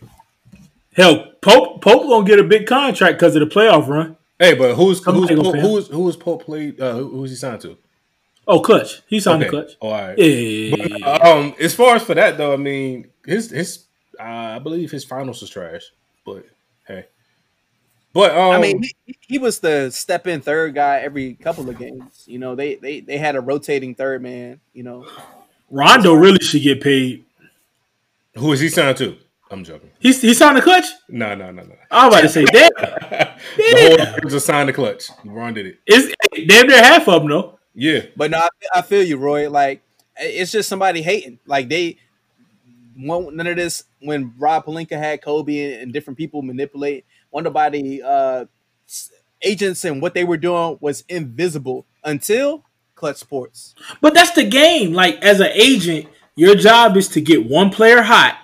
Speaker 3: Hell, Pope Pope gonna get a big contract because of the playoff run.
Speaker 1: Hey, but who's
Speaker 3: Come
Speaker 1: who's Pope, who's who's Pope played? Uh, who, who's he signed to?
Speaker 3: Oh, clutch. He signed
Speaker 1: Okay.
Speaker 3: the clutch.
Speaker 1: Oh, all right.
Speaker 3: Yeah, yeah, yeah, yeah.
Speaker 1: Um, as far as for that though, I mean, his his uh, I believe his finals was trash, but hey, but um,
Speaker 2: I mean, he, he was the step in third guy every couple of games. You know, they they they had a rotating third man. You know,
Speaker 3: Rondo really should get paid.
Speaker 1: who is he signed to? I'm joking.
Speaker 3: He he signed the clutch.
Speaker 1: No, no, no, no.
Speaker 3: I was about to say that
Speaker 1: the whole Lakers just signed the clutch. LeBron did it.
Speaker 3: it's damn near half of them though.
Speaker 1: Yeah,
Speaker 2: but no, I, I feel you, Roy. Like it's just somebody hating. Like they won't none of this when Rob Pelinka had Kobe and, and different people manipulate. One nobody uh s- agents and what they were doing was invisible until Clutch Sports.
Speaker 3: But that's the game. Like as an agent, your job is to get one player hot,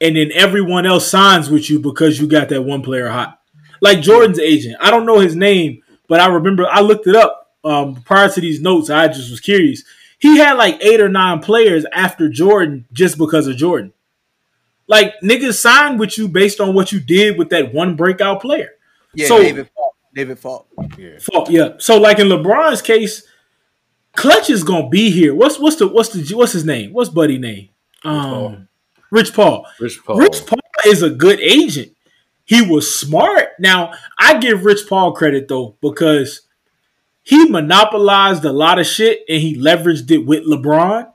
Speaker 3: and then everyone else signs with you because you got that one player hot. Like Jordan's agent, I don't know his name, but I remember I looked it up um, prior to these notes. I just was curious. He had like eight or nine players after Jordan just because of Jordan. Like niggas signed with you based on what you did with that one breakout player.
Speaker 2: Yeah,
Speaker 3: So-
Speaker 2: David Falk. David Falk.
Speaker 1: yeah.
Speaker 3: Fault, yeah. So like in LeBron's case, Clutch is gonna be here. What's what's the what's the what's his name? What's Buddy name? Um, Rich Paul.
Speaker 4: Rich Paul.
Speaker 3: Rich Paul is a good agent. He was smart. Now, I give Rich Paul credit though because he monopolized a lot of shit and he leveraged it with LeBron.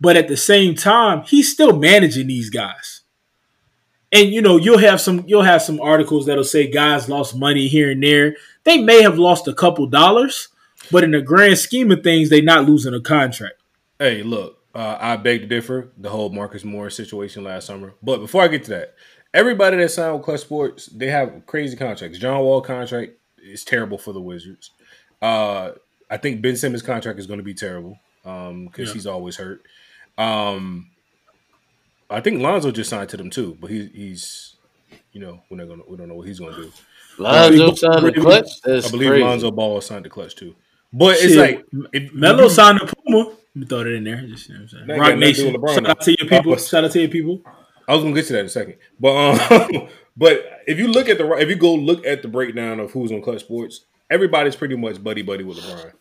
Speaker 3: But at the same time, he's still managing these guys. And you know, you'll have some you'll have some articles that'll say guys lost money here and there. They may have lost a couple dollars, but in the grand scheme of things, they're not losing a contract.
Speaker 1: Hey, look, uh, I beg to differ. The whole Marcus Morris situation last summer. But before I get to that, everybody that signed with Clutch Sports, they have crazy contracts. John Wall contract is terrible for the Wizards. Uh, I think Ben Simmons contract is going to be terrible because um,
Speaker 3: Yeah.
Speaker 1: he's always hurt. Um, I think Lonzo just signed to them too, but he, he's, you know, we're not gonna, we don't know what he's going to do.
Speaker 4: Lonzo signed the clutch. That's
Speaker 1: I believe
Speaker 4: crazy.
Speaker 1: Lonzo Ball signed the clutch too. But it's like if,
Speaker 3: Melo signed the Puma. Let me throw that in there. Just, you know what I'm saying? Rock
Speaker 1: got nothing to do
Speaker 3: Nation. Shout out to your people. Shout out to your people.
Speaker 1: I was gonna get to that in a second, but um, but if you look at the if you go look at the breakdown of who's on Clutch Sports, everybody's pretty much buddy buddy with LeBron,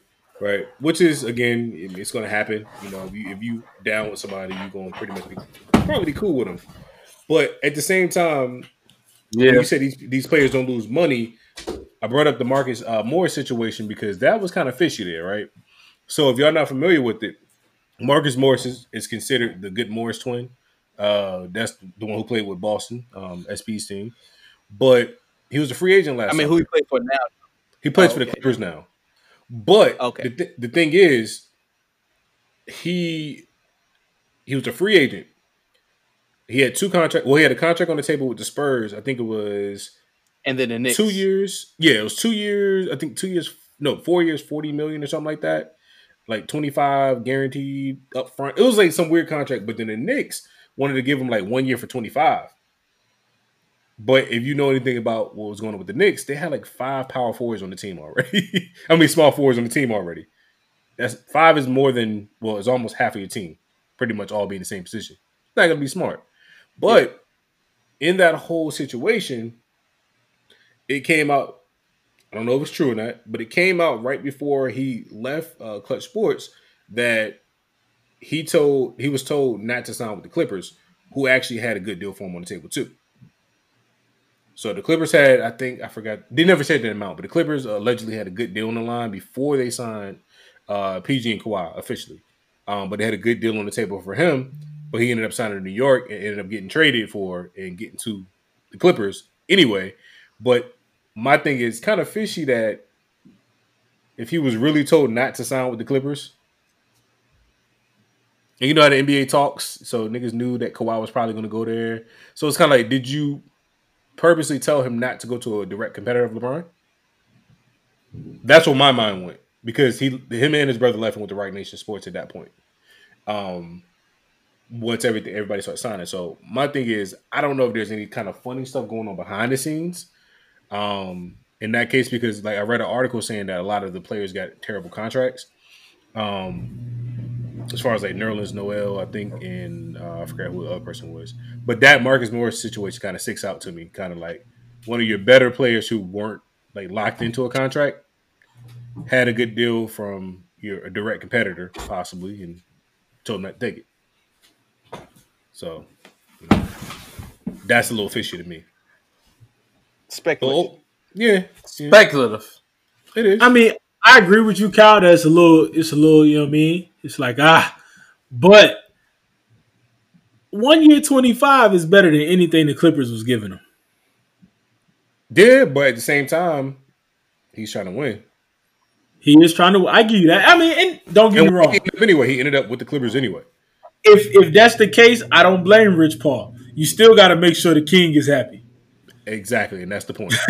Speaker 1: right? Which is again, it's gonna happen. You know, if you if you down with somebody, you're gonna pretty much be probably cool with them. But at the same time, when
Speaker 4: Yeah.
Speaker 1: you said these these players don't lose money. I brought up the Marcus uh, Morris situation because that was kind of fishy there, right? So if y'all not familiar with it, Marcus Morris is, is considered the good Morris twin. Uh, that's the one who played with Boston, um, SP's team. But he was a free agent last.
Speaker 2: I mean,
Speaker 1: summer.
Speaker 2: who he played for now?
Speaker 1: He plays
Speaker 2: Oh,
Speaker 1: for the
Speaker 2: okay.
Speaker 1: Clippers now. But
Speaker 2: Okay.
Speaker 1: the, th- the thing is, he he was a free agent. He had two contract. Well, he had a contract on the table with the Spurs. I think it was
Speaker 2: And then the Knicks.
Speaker 1: two years. Yeah, it was two years. I think two years. No, four years, forty million or something like that. Like twenty five guaranteed up front. It was like some weird contract. But then the Knicks wanted to give him like one year for twenty five. But if you know anything about what was going on with the Knicks, they had like five power forwards on the team already. I mean, small forwards on the team already. That's five is more than well, it's almost half of your team. Pretty much all be in the same position. It's not gonna be smart. But in that whole situation, it came out. I don't know if it's true or not, but it came out right before he left uh, Clutch Sports that he told he was told not to sign with the Clippers, who actually had a good deal for him on the table too. So the Clippers had, I think, I forgot. They never said the amount, but the Clippers allegedly had a good deal on the line before they signed uh, PG and Kawhi officially. Um, but they had a good deal on the table for him. But he ended up signing to New York and ended up getting traded for and getting to the Clippers anyway. But my thing is kind of fishy that if he was really told not to sign with the Clippers, and you know how the NBA talks, so niggas knew that Kawhi was probably going to go there. So it's kind of like, did you purposely tell him not to go to a direct competitor of LeBron? That's where my mind went because he, him and his brother left and went to Roc Nation Sports at that point. Um, once everything everybody started signing. So my thing is, I don't know if there's any kind of funny stuff going on behind the scenes. Um, in that case, because like I read an article saying that a lot of the players got terrible contracts. Um, as far as like Nerlens Noel, I think, and uh, I forgot who the other person was, but that Marcus Morris situation kind of sticks out to me. Kind of like one of your better players who weren't like locked into a contract had a good deal from your a direct competitor, possibly, and told him not to take it. So you know, that's a little fishy to me.
Speaker 2: Speculative.
Speaker 1: Oh, yeah, yeah,
Speaker 4: Speculative.
Speaker 1: it is.
Speaker 3: I mean, I agree with you, Kyle. That's a little. It's a little. You know what I mean? It's like ah, but one year twenty five is better than anything the Clippers was giving him.
Speaker 1: Yeah, but at the same time, he's trying to win.
Speaker 3: He is trying to. I give you that. I mean, and don't get
Speaker 1: And
Speaker 3: me wrong.
Speaker 1: he anyway, he ended up with the Clippers anyway.
Speaker 3: If if that's the case, I don't blame Rich Paul. You still got to make sure the king is happy.
Speaker 1: Exactly, and that's the point.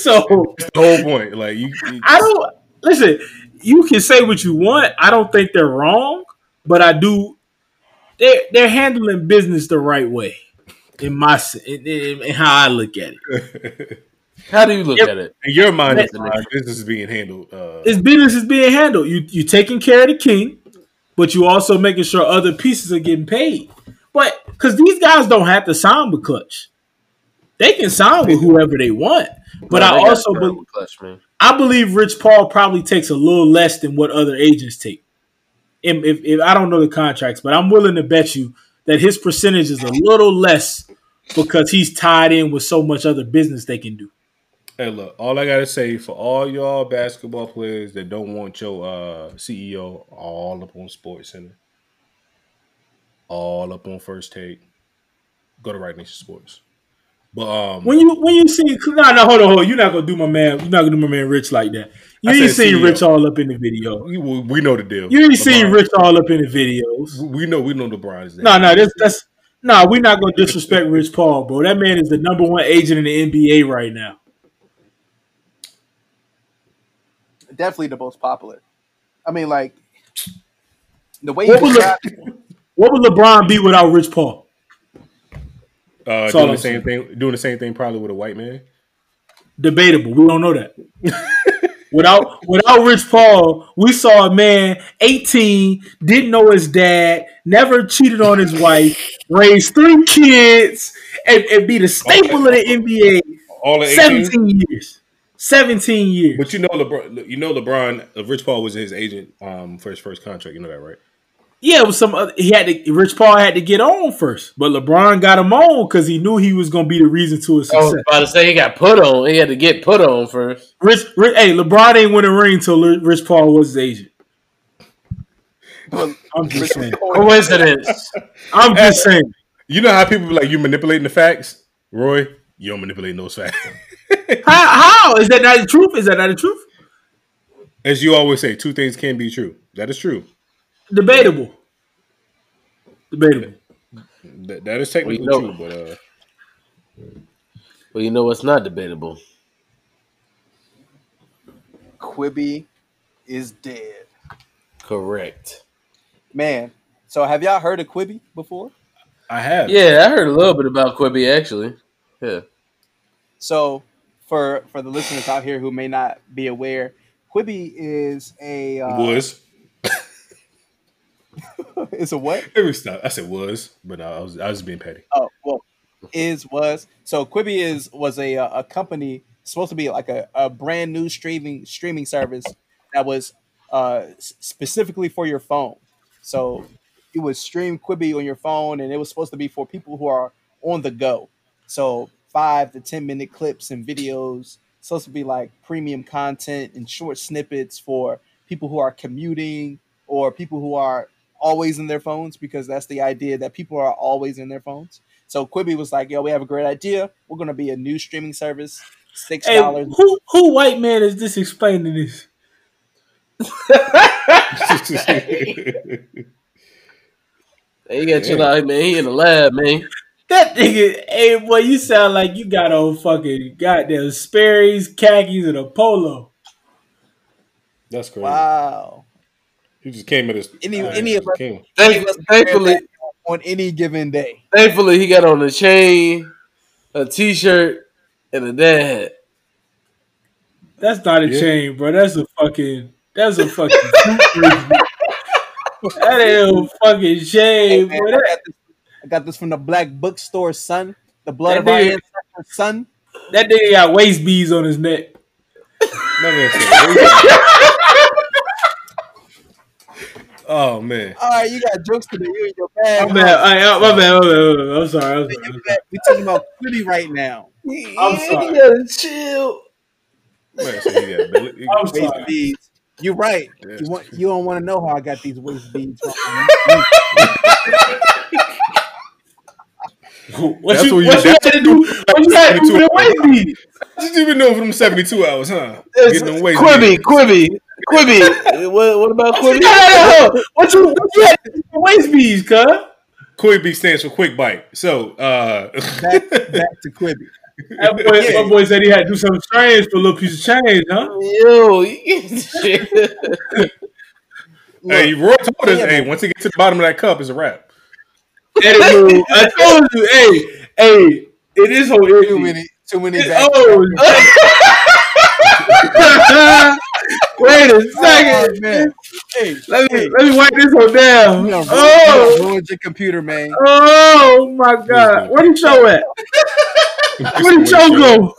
Speaker 3: so
Speaker 1: That's the whole point. Like you, you-
Speaker 3: I don't listen. You can say what you want. I don't think they're wrong, but I do. They they're handling business the right way, in my s- in, in, in how I look at it.
Speaker 4: How do you look
Speaker 3: Yep.
Speaker 4: at it?
Speaker 1: in your mind,
Speaker 4: That's
Speaker 1: it's business is being handled. Uh,
Speaker 3: It's business is being handled. You you taking care of the king, but you also making sure other pieces are getting paid. But because these guys don't have to sign with Clutch, they can sign with whoever they want. But
Speaker 4: No,
Speaker 3: I also
Speaker 4: terrible
Speaker 3: be-
Speaker 4: clutch, man.
Speaker 3: I believe Rich Paul probably takes a little less than what other agents take. If, if, if I don't know the contracts, but I'm willing to bet you that his percentage is a little less because he's tied in with so much other business they can do.
Speaker 1: Hey, look, all I gotta say for all y'all basketball players that don't want your uh, CEO all up on Sports Center, all up on First Take, go to Roc Nation Sports. But um,
Speaker 3: When you when you see no no hold on hold on. you're not gonna do my man you're not gonna do my man Rich like that. You
Speaker 1: I
Speaker 3: ain't seen
Speaker 1: CEO.
Speaker 3: Rich all up in the video.
Speaker 1: we, we know the deal.
Speaker 3: You ain't seen Rich all up in the videos.
Speaker 1: We know we know LeBron is there.
Speaker 3: No, no, that's that's no. We're not gonna disrespect Rich Paul, bro. That man is the number one agent in the NBA right now.
Speaker 2: Definitely the most popular. I mean, like the way
Speaker 3: What
Speaker 2: he
Speaker 3: was Le- what would LeBron be without Rich Paul?
Speaker 1: Uh, doing the same thing, doing the same thing probably with a white man.
Speaker 3: Debatable. We don't know that. without without Rich Paul, we saw a man 18, didn't know his dad, never cheated on his wife, raised three kids, and, and be the staple of the NBA.
Speaker 1: All in 18?
Speaker 3: 17 years. 17 years.
Speaker 1: But you know LeBron, you know LeBron, uh, Rich Paul was his agent um, for his first contract. You know that, right?
Speaker 3: Yeah, it was some. Other, he had to. Rich Paul had to get on first, but LeBron got him on because he knew he was going to be the reason to his success.
Speaker 4: I was about to say he got put on. He had to get put on first.
Speaker 3: Rich, Rich, hey, LeBron ain't win a ring until Rich Paul was his agent. I'm just saying.
Speaker 4: Coincidence.
Speaker 3: I'm just saying.
Speaker 1: You know how people be like you manipulating the facts, Roy. You don't manipulate those facts.
Speaker 3: How, how is that not the truth? Is that not the truth?
Speaker 1: As you always say, two things can be true. That is true.
Speaker 3: Debatable. Debatable.
Speaker 1: That, that is technically
Speaker 4: Well, you know-
Speaker 1: true, but uh,
Speaker 4: Well, you know what's not debatable?
Speaker 2: Quibi is dead.
Speaker 4: Correct.
Speaker 2: Man, so have y'all heard of Quibi before?
Speaker 1: I have.
Speaker 4: Yeah, I heard a little bit about Quibi actually. Yeah.
Speaker 2: So for for the listeners out here who may not be aware, Quibi is a uh,
Speaker 1: was.
Speaker 2: it's a what?
Speaker 1: Every stop. I said was, but I was I was being petty.
Speaker 2: Oh well, is was so Quibi is was a uh, a company supposed to be like a, a brand new streaming streaming service that was uh specifically for your phone. So you would stream Quibi on your phone, and it was supposed to be for people who are on the go. So five to ten minute clips and videos supposed to be like premium content and short snippets for people who are commuting or people who are always in their phones because that's the idea that people are always in their phones. So Quibi was like, "Yo, we have a great idea. We're gonna be a new streaming service, six
Speaker 3: Hey, who who white man is this explaining this?
Speaker 4: Hey, you gotta chill out, man. He in the lab, man.
Speaker 3: That nigga, hey boy, you sound like you got on fucking goddamn Sperry's, khakis, and a polo.
Speaker 1: That's crazy.
Speaker 2: wow.
Speaker 1: He just came at us.
Speaker 2: Any-
Speaker 1: All right,
Speaker 2: any of us-
Speaker 1: came.
Speaker 4: Thankfully,
Speaker 2: On any given day,
Speaker 4: thankfully, he got on a chain, a t-shirt, and a dad hat.
Speaker 3: That's not a
Speaker 1: Yeah.
Speaker 3: chain, bro. That's a fucking. That's a fucking. that ain't a fucking
Speaker 2: hey,
Speaker 3: chain,
Speaker 2: man,
Speaker 3: bro.
Speaker 2: I, got this, I got this from the Black Bookstore, son. The blood
Speaker 3: That
Speaker 2: of our
Speaker 3: nigga-
Speaker 2: ancestors, son.
Speaker 3: that nigga got waist beads on his neck.
Speaker 1: Oh man.
Speaker 2: All right, you got jokes today. You and your bag.
Speaker 3: My bad. I, I- my bad. My bad. My bad. I'm sorry. I'm sorry.
Speaker 2: We talking about Quibi right now.
Speaker 3: I'm sorry.
Speaker 4: You gotta chill.
Speaker 1: Man, so he got belly- he-
Speaker 3: I'm
Speaker 2: Waist
Speaker 3: sorry.
Speaker 2: beads. You're right.
Speaker 1: Yeah.
Speaker 2: You want you don't want to know how I got these waist beads. from.
Speaker 3: What
Speaker 1: That's
Speaker 3: you,
Speaker 1: what you-
Speaker 3: what you had to do? What you had to do with the waist beads?
Speaker 1: What you been doing for them seventy two hours, huh?
Speaker 4: It's
Speaker 1: Getting them waist
Speaker 4: Quibi,
Speaker 1: beads.
Speaker 4: Quibi, Quibi. what, what about
Speaker 3: No,
Speaker 4: Quibi?
Speaker 3: no, no, no. What you, what you had to do with the waist beads, cuz?
Speaker 1: Quibi stands for quick bite. So uh
Speaker 2: back, back to Quibi.
Speaker 3: That boy, my boy said he had to do something strange for a little piece of change, huh?
Speaker 4: Yo, shit.
Speaker 1: hey, Roy told us,
Speaker 2: Yeah,
Speaker 1: hey,
Speaker 2: man.
Speaker 1: once he gets to the bottom of that cup, it's a wrap.
Speaker 3: Anywho, I told you, hey, hey, it is whole
Speaker 2: Too
Speaker 3: empty.
Speaker 2: many, too many.
Speaker 3: It- oh, wait a
Speaker 2: Oh,
Speaker 3: second.
Speaker 2: man. Hey,
Speaker 3: Let me
Speaker 2: hey,
Speaker 3: let me wipe this one down.
Speaker 2: you done ruined- you
Speaker 3: Oh,
Speaker 2: ruined your computer, man.
Speaker 3: oh my God! Where the show at? Where the show go?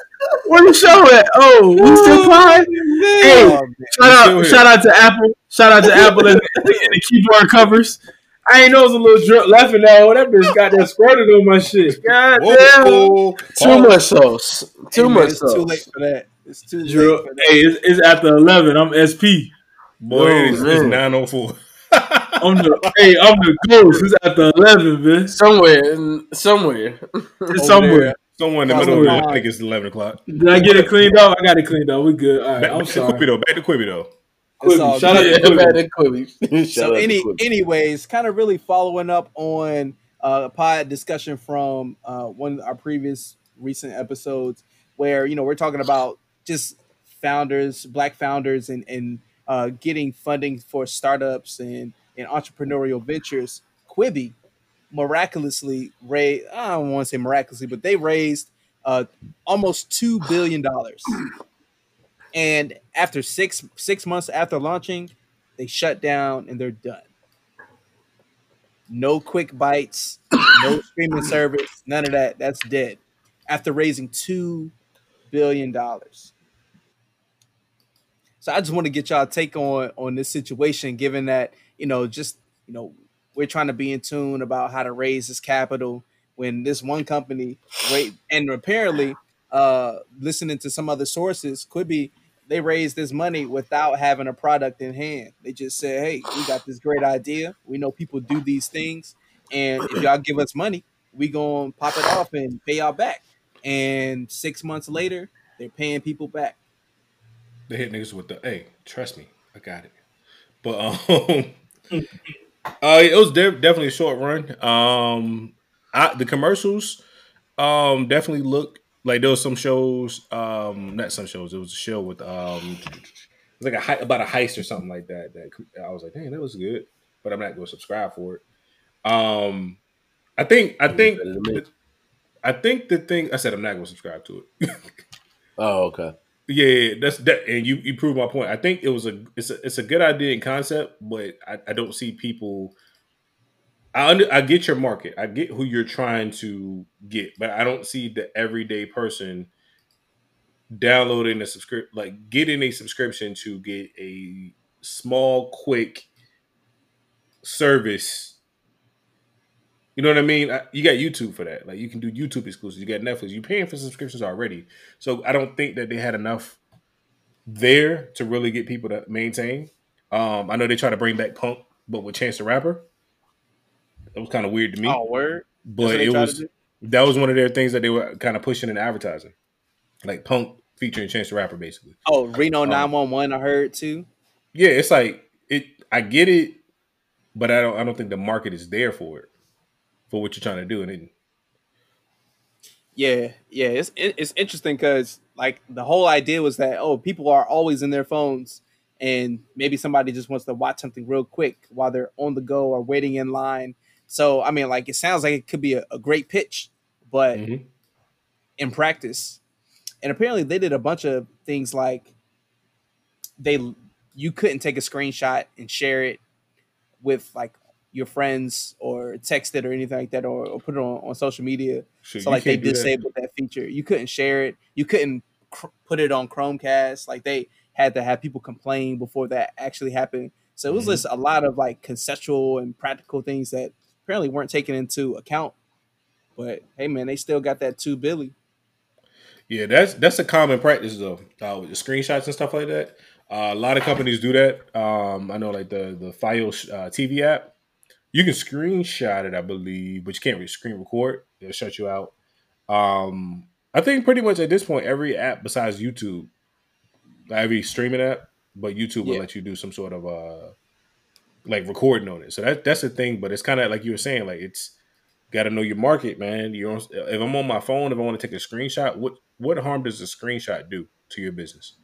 Speaker 3: Where the show at? Oh, we still flying? Hey,
Speaker 2: Oh,
Speaker 3: shout out, shout out to Apple. Shout out to Apple and, and the keyboard covers.
Speaker 5: I ain't know it was a little drip laughing now. That bitch got that squirted on my shit. God
Speaker 1: Whoa,
Speaker 5: damn.
Speaker 1: whoa.
Speaker 4: Too oh. much sauce. Too
Speaker 2: Hey, man,
Speaker 4: much
Speaker 2: It's
Speaker 4: sauce.
Speaker 2: too late for that. It's too late
Speaker 5: Drip. Hey, it's, it's after eleven. I'm SP.
Speaker 1: Boy,
Speaker 4: Oh,
Speaker 1: it's, it's 904.
Speaker 5: I'm the hey, I'm the ghost. It's after eleven, man.
Speaker 4: Somewhere, in- somewhere.
Speaker 5: It's somewhere.
Speaker 2: there.
Speaker 1: Somewhere in the
Speaker 2: Cross
Speaker 1: middle of
Speaker 5: the
Speaker 1: the
Speaker 2: line.
Speaker 1: I think it's 11 o'clock.
Speaker 5: Did I get it cleaned up? I got it cleaned up. We good. All right.
Speaker 1: Back,
Speaker 5: I'm
Speaker 1: back to
Speaker 5: sorry.
Speaker 1: Quibi, though. Back to Quibi, though.
Speaker 2: It's
Speaker 5: Quibi.
Speaker 2: all
Speaker 5: Shout out
Speaker 2: good.
Speaker 5: to
Speaker 4: Yeah,
Speaker 5: Quibi.
Speaker 4: man, Quibi. Shout
Speaker 2: so
Speaker 4: out to
Speaker 2: any
Speaker 4: Quibi.
Speaker 2: anyways kind of really following up on uh, a pod discussion from uh, one of our previous recent episodes where you know we're talking about just founders black founders and and uh, getting funding for startups and and entrepreneurial ventures quibi miraculously raised i don't want to say miraculously but they raised uh, almost two billion dollars and after six six months after launching they shut down and they're done. No quick bites, no streaming service, none of that. That's dead. After raising two billion dollars. So I just want to get y'all take on on this situation, given that you know, just you know, we're trying to be in tune about how to raise this capital when this one company wait and apparently uh listening to some other sources could be they raised this money without having a product in hand. They just said, "Hey, we got this great idea. We know people do these things, and if y'all give us money, we gonna pop it off and pay y'all back." And six months later, they're paying people back.
Speaker 1: They hit niggas with the, hey, trust me, I got it. But, um, uh, it was de- definitely a short run. Um, I, the commercials, um, definitely look like there was some shows, um, not some shows. It was a show with, um, it was like a hei- about a heist or something like that. That I was like, dang, that was good, but I'm not going to subscribe for it. Um, I think, I think,
Speaker 4: Better than me.
Speaker 1: I think the thing I said, I'm not going to subscribe to it.
Speaker 4: Oh, okay.
Speaker 1: Yeah, that's that, and you you proved my point. I think it was a it's a it's a good idea and concept, but I, I don't see people. I under, I get your market, I get who you're trying to get, but I don't see the everyday person downloading a subscript like getting a subscription to get a small, quick service. You know what I mean? I- You got YouTube for that. Like you can do YouTube exclusives. You got Netflix. You're paying for subscriptions already. So I don't think that they had enough there to really get people to maintain. Um, I know they try to bring back Punk, but with Chance the Rapper, it was kind of weird to me.
Speaker 2: Oh, word!
Speaker 1: But it was that was one of their things that they were kind of pushing in advertising, like Punk featuring Chance the Rapper, basically.
Speaker 2: Oh, Reno
Speaker 1: Um,
Speaker 2: nine one one. I heard too.
Speaker 1: Yeah, it's like it. I get it, but I don't. I don't think the market is there for it, for what you're trying to do. And it,
Speaker 2: Yeah, yeah, it's it- it's interesting because like the whole idea was that oh, people are always in their phones, and maybe somebody just wants to watch something real quick while they're on the go or waiting in line. So I mean, like it sounds like it could be a, a great pitch, but
Speaker 1: Mhm.
Speaker 2: in practice, and apparently they did a bunch of things like they you couldn't take a screenshot and share it with like your friends or text it or anything like that or, or put it on, on social media so like they
Speaker 1: can't that.
Speaker 2: disabled that. feature. You couldn't share it. You couldn't cr- put it on Chromecast. Like they had to have people complain before that actually happened. So it was
Speaker 1: Mhm.
Speaker 2: just a lot of like conceptual and practical things that apparently weren't taken into account. But hey, man, they still got that two Billy.
Speaker 1: Yeah, that's that's a common practice though. Uh, with the screenshots and stuff like that. Uh, a lot of companies do that. Um, I know, like the the Fios uh, TV app, you can screenshot it, I believe, but you can't really screen record. It'll shut you out. Um, I think pretty much at this point, every app besides YouTube, every streaming app, but YouTube will
Speaker 2: Yeah.
Speaker 1: let you do some sort of uh, like recording on it. So that that's the thing. But it's kind of like you were saying, like it's got to know your market, man. You know, if I'm on my phone, if I want to take a screenshot, what what harm does a screenshot do to your business?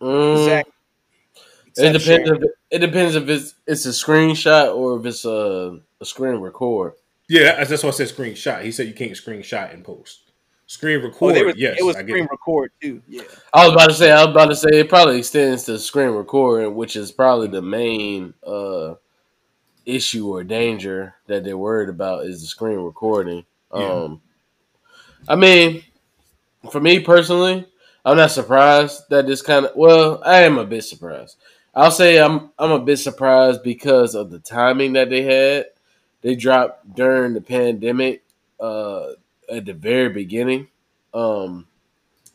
Speaker 4: Mm,
Speaker 2: Exactly.
Speaker 4: It depends. If, it depends if it's it's a screenshot or if it's a, a screen record.
Speaker 1: Yeah, that's, that's why I said screenshot. He said you can't screenshot and post. Screen
Speaker 2: Oh,
Speaker 1: record,
Speaker 2: they were,
Speaker 1: yes,
Speaker 2: it was
Speaker 1: I
Speaker 2: screen
Speaker 1: it.
Speaker 2: record too. Yeah.
Speaker 4: I was about to say. I was about to say it probably extends to screen recording, which is probably the main uh, issue or danger that they're worried about is the screen recording.
Speaker 1: Yeah.
Speaker 4: Um, I mean, for me personally, I'm not surprised that this kind of. Well, I am a bit surprised. I'll say I'm I'm a bit surprised because of the timing that they had. They dropped during the pandemic uh, at the very beginning. Um,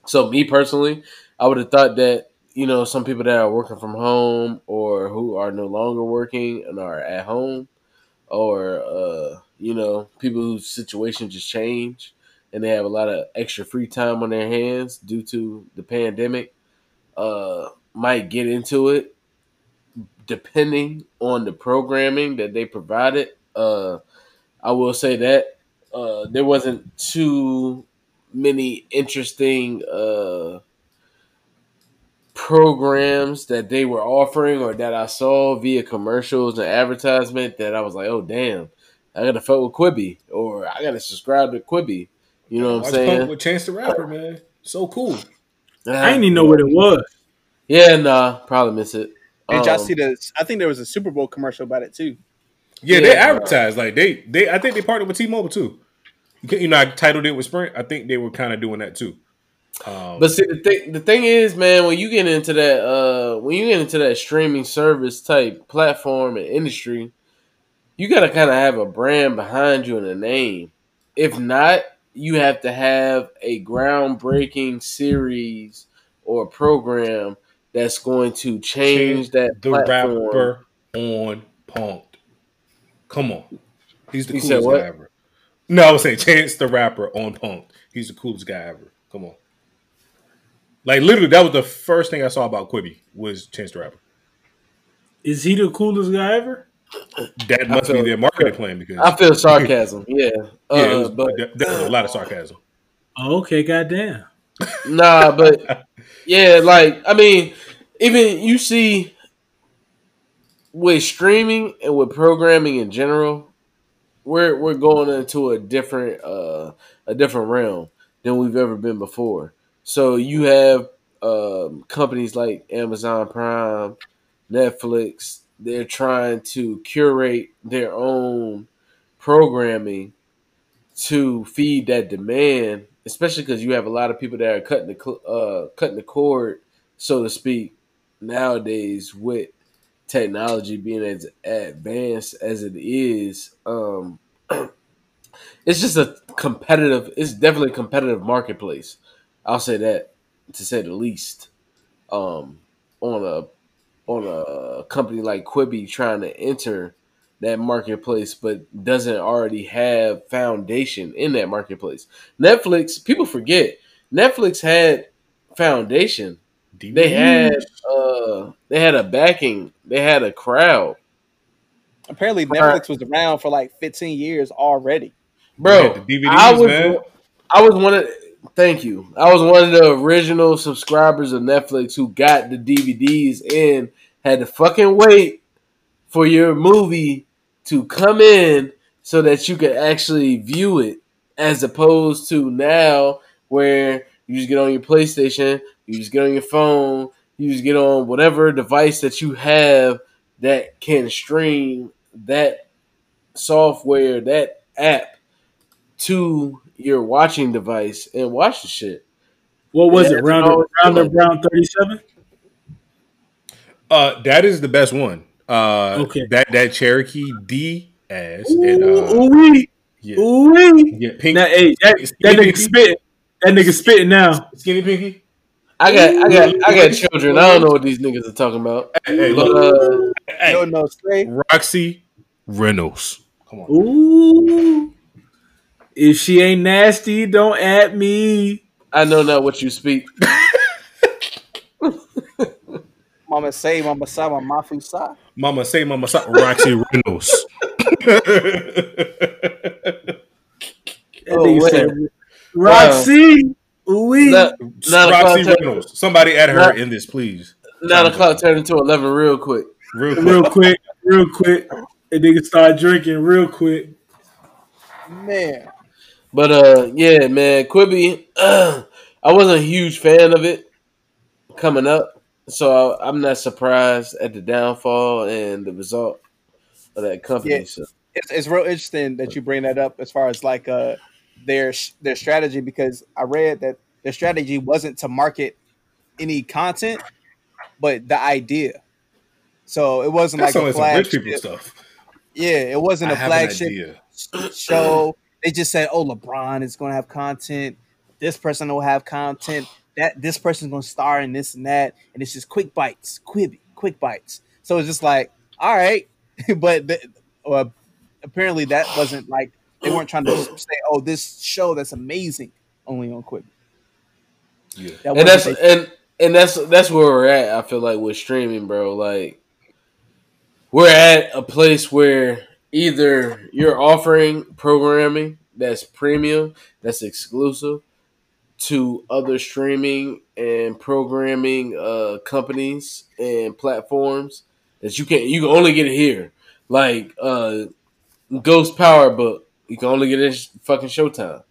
Speaker 4: so me personally, I would have thought that you know some people that are working from home or who are no longer working and are at home, or uh, you know people whose situation just change and they have a lot of extra free time on their hands due to the pandemic, uh, might get into it depending on the programming that they provided. Uh, I will say that uh, there wasn't too many interesting uh, programs that they were offering or that I saw via commercials and advertisement that I was like, oh damn, I gotta fuck with Quibi or I gotta subscribe to Quibi. You know what I'm
Speaker 1: Watch Punk
Speaker 4: saying?
Speaker 1: with Chance the Rapper, man. So cool.
Speaker 5: I didn't even know what it was.
Speaker 4: Yeah, nah, probably miss it.
Speaker 2: Did y'all
Speaker 4: Um,
Speaker 2: see the? I think there was a Super Bowl commercial about it too.
Speaker 1: Yeah, they
Speaker 4: Yeah.
Speaker 1: advertise like they they. I think they partnered with T-Mobile too. You know, I titled it with Sprint. I think they were kind of doing that too. Um,
Speaker 4: But see, the thing, the thing is, man, when you get into that, uh, when you get into that streaming service type platform and industry, you gotta kind of have a brand behind you and a name. If not, you have to have a groundbreaking series or program that's going to change that
Speaker 1: the
Speaker 4: platform.
Speaker 1: rapper on Punk'd. Come on, he's the
Speaker 4: You said
Speaker 1: coolest guy ever. No, I was saying Chance the Rapper on Punk. He's the coolest guy ever. Come on. Like literally, that was the first thing I saw about Quibi was Chance the Rapper.
Speaker 5: Is he the coolest guy ever?
Speaker 1: That must
Speaker 4: feel-
Speaker 1: be their marketing plan because
Speaker 4: I feel sarcasm, yeah, uh,
Speaker 1: yeah, it was,
Speaker 4: but
Speaker 1: there- there was a lot of sarcasm.
Speaker 5: Oh, okay, goddamn.
Speaker 4: Nah, but yeah, like I mean, even you see with streaming and with programming in general, we're we're going into a different uh a different realm than we've ever been before. So you have um, companies like Amazon Prime, Netflix. They're trying to curate their own programming to feed that demand, especially because you have a lot of people that are cutting the uh, cutting the cord, so to speak, nowadays with technology being as advanced as it is. Um, it's just a competitive. It's definitely a competitive marketplace. I'll say that to say the least. Um, on a on a company like Quibi trying to enter that marketplace but doesn't already have foundation in that marketplace. Netflix, people forget, Netflix had foundation. They had uh they had a backing, they had a crowd.
Speaker 2: Apparently, Netflix was around for like 15 years already.
Speaker 4: Bro,
Speaker 1: the DVDs,
Speaker 4: I was
Speaker 1: man.
Speaker 4: I was one of thank you. I was one of the original subscribers of Netflix who got the DVDs and had to fucking wait for your movie to come in so that you could actually view it as opposed to now where you just get on your PlayStation, you just get on your phone, you just get on whatever device that you have that can stream that software, that app to your watching device and watch the shit.
Speaker 5: What was
Speaker 4: Yeah,
Speaker 5: it? Round
Speaker 4: no,
Speaker 5: round
Speaker 4: like-
Speaker 5: round thirty seven.
Speaker 1: Uh, that is the best one. Uh,
Speaker 5: Okay.
Speaker 1: That that Cherokee D ass and uh,
Speaker 5: Ooh wee,
Speaker 1: yeah,
Speaker 5: ooh
Speaker 1: yeah, pink,
Speaker 5: Now, hey, that, that nigga
Speaker 1: Pinky?
Speaker 5: spitting. That nigga spitting now.
Speaker 1: skinny pinky.
Speaker 4: I got, I got, I got children. I don't know what these niggas are talking about.
Speaker 1: Hey, hey,
Speaker 4: But
Speaker 1: look,
Speaker 4: uh,
Speaker 1: hey,
Speaker 2: No, no, stay.
Speaker 1: Roxy Reynolds. Come on.
Speaker 5: Ooh. If she ain't nasty, don't at me.
Speaker 4: I know not what you speak.
Speaker 2: Mama say, Mama say, Mama fu sa.
Speaker 1: Mama say, Mama say, Roxy Reynolds.
Speaker 5: That
Speaker 4: Oh,
Speaker 5: nigga
Speaker 4: wait.
Speaker 5: said, Roxy. Ooh wee.
Speaker 4: Not, nine
Speaker 1: Roxy
Speaker 4: o'clock.
Speaker 1: Reynolds. Somebody add her
Speaker 4: Not-
Speaker 1: in this, please.
Speaker 4: Nine o'clock turned into eleven real quick.
Speaker 1: Real quick.
Speaker 5: real quick, real quick. That nigga start drinking real quick.
Speaker 2: Man,
Speaker 4: But uh, yeah, man, Quibi. I wasn't a huge fan of it coming up, so I, I'm not surprised at the downfall and the result of that company.
Speaker 2: Yeah.
Speaker 4: So,
Speaker 2: it's, it's real interesting that you bring that up as far as like uh their their strategy because I read that their strategy wasn't to market any content, but the idea. So it wasn't
Speaker 1: That's
Speaker 2: like a
Speaker 1: some rich people
Speaker 2: flagship.
Speaker 1: stuff.
Speaker 2: Yeah, it wasn't
Speaker 1: I
Speaker 2: a flagship show. They just said, "Oh, LeBron is going to have content. This person will have content. That this person's going to star in this and that." And it's just quick bites, Quibi, quick bites. So it's just like, all right, but the, uh, apparently that wasn't like they weren't trying to say, "Oh, this show that's amazing." Only on quick.
Speaker 1: Yeah.
Speaker 2: That
Speaker 4: and that's and and that's that's where we're at. I feel like with streaming, bro. Like we're at a place where either you're offering programming that's premium, that's exclusive to other streaming and programming uh, companies and platforms that you can you can only get it here. Like uh, Ghost Power Book, you can only get it in fucking Showtime.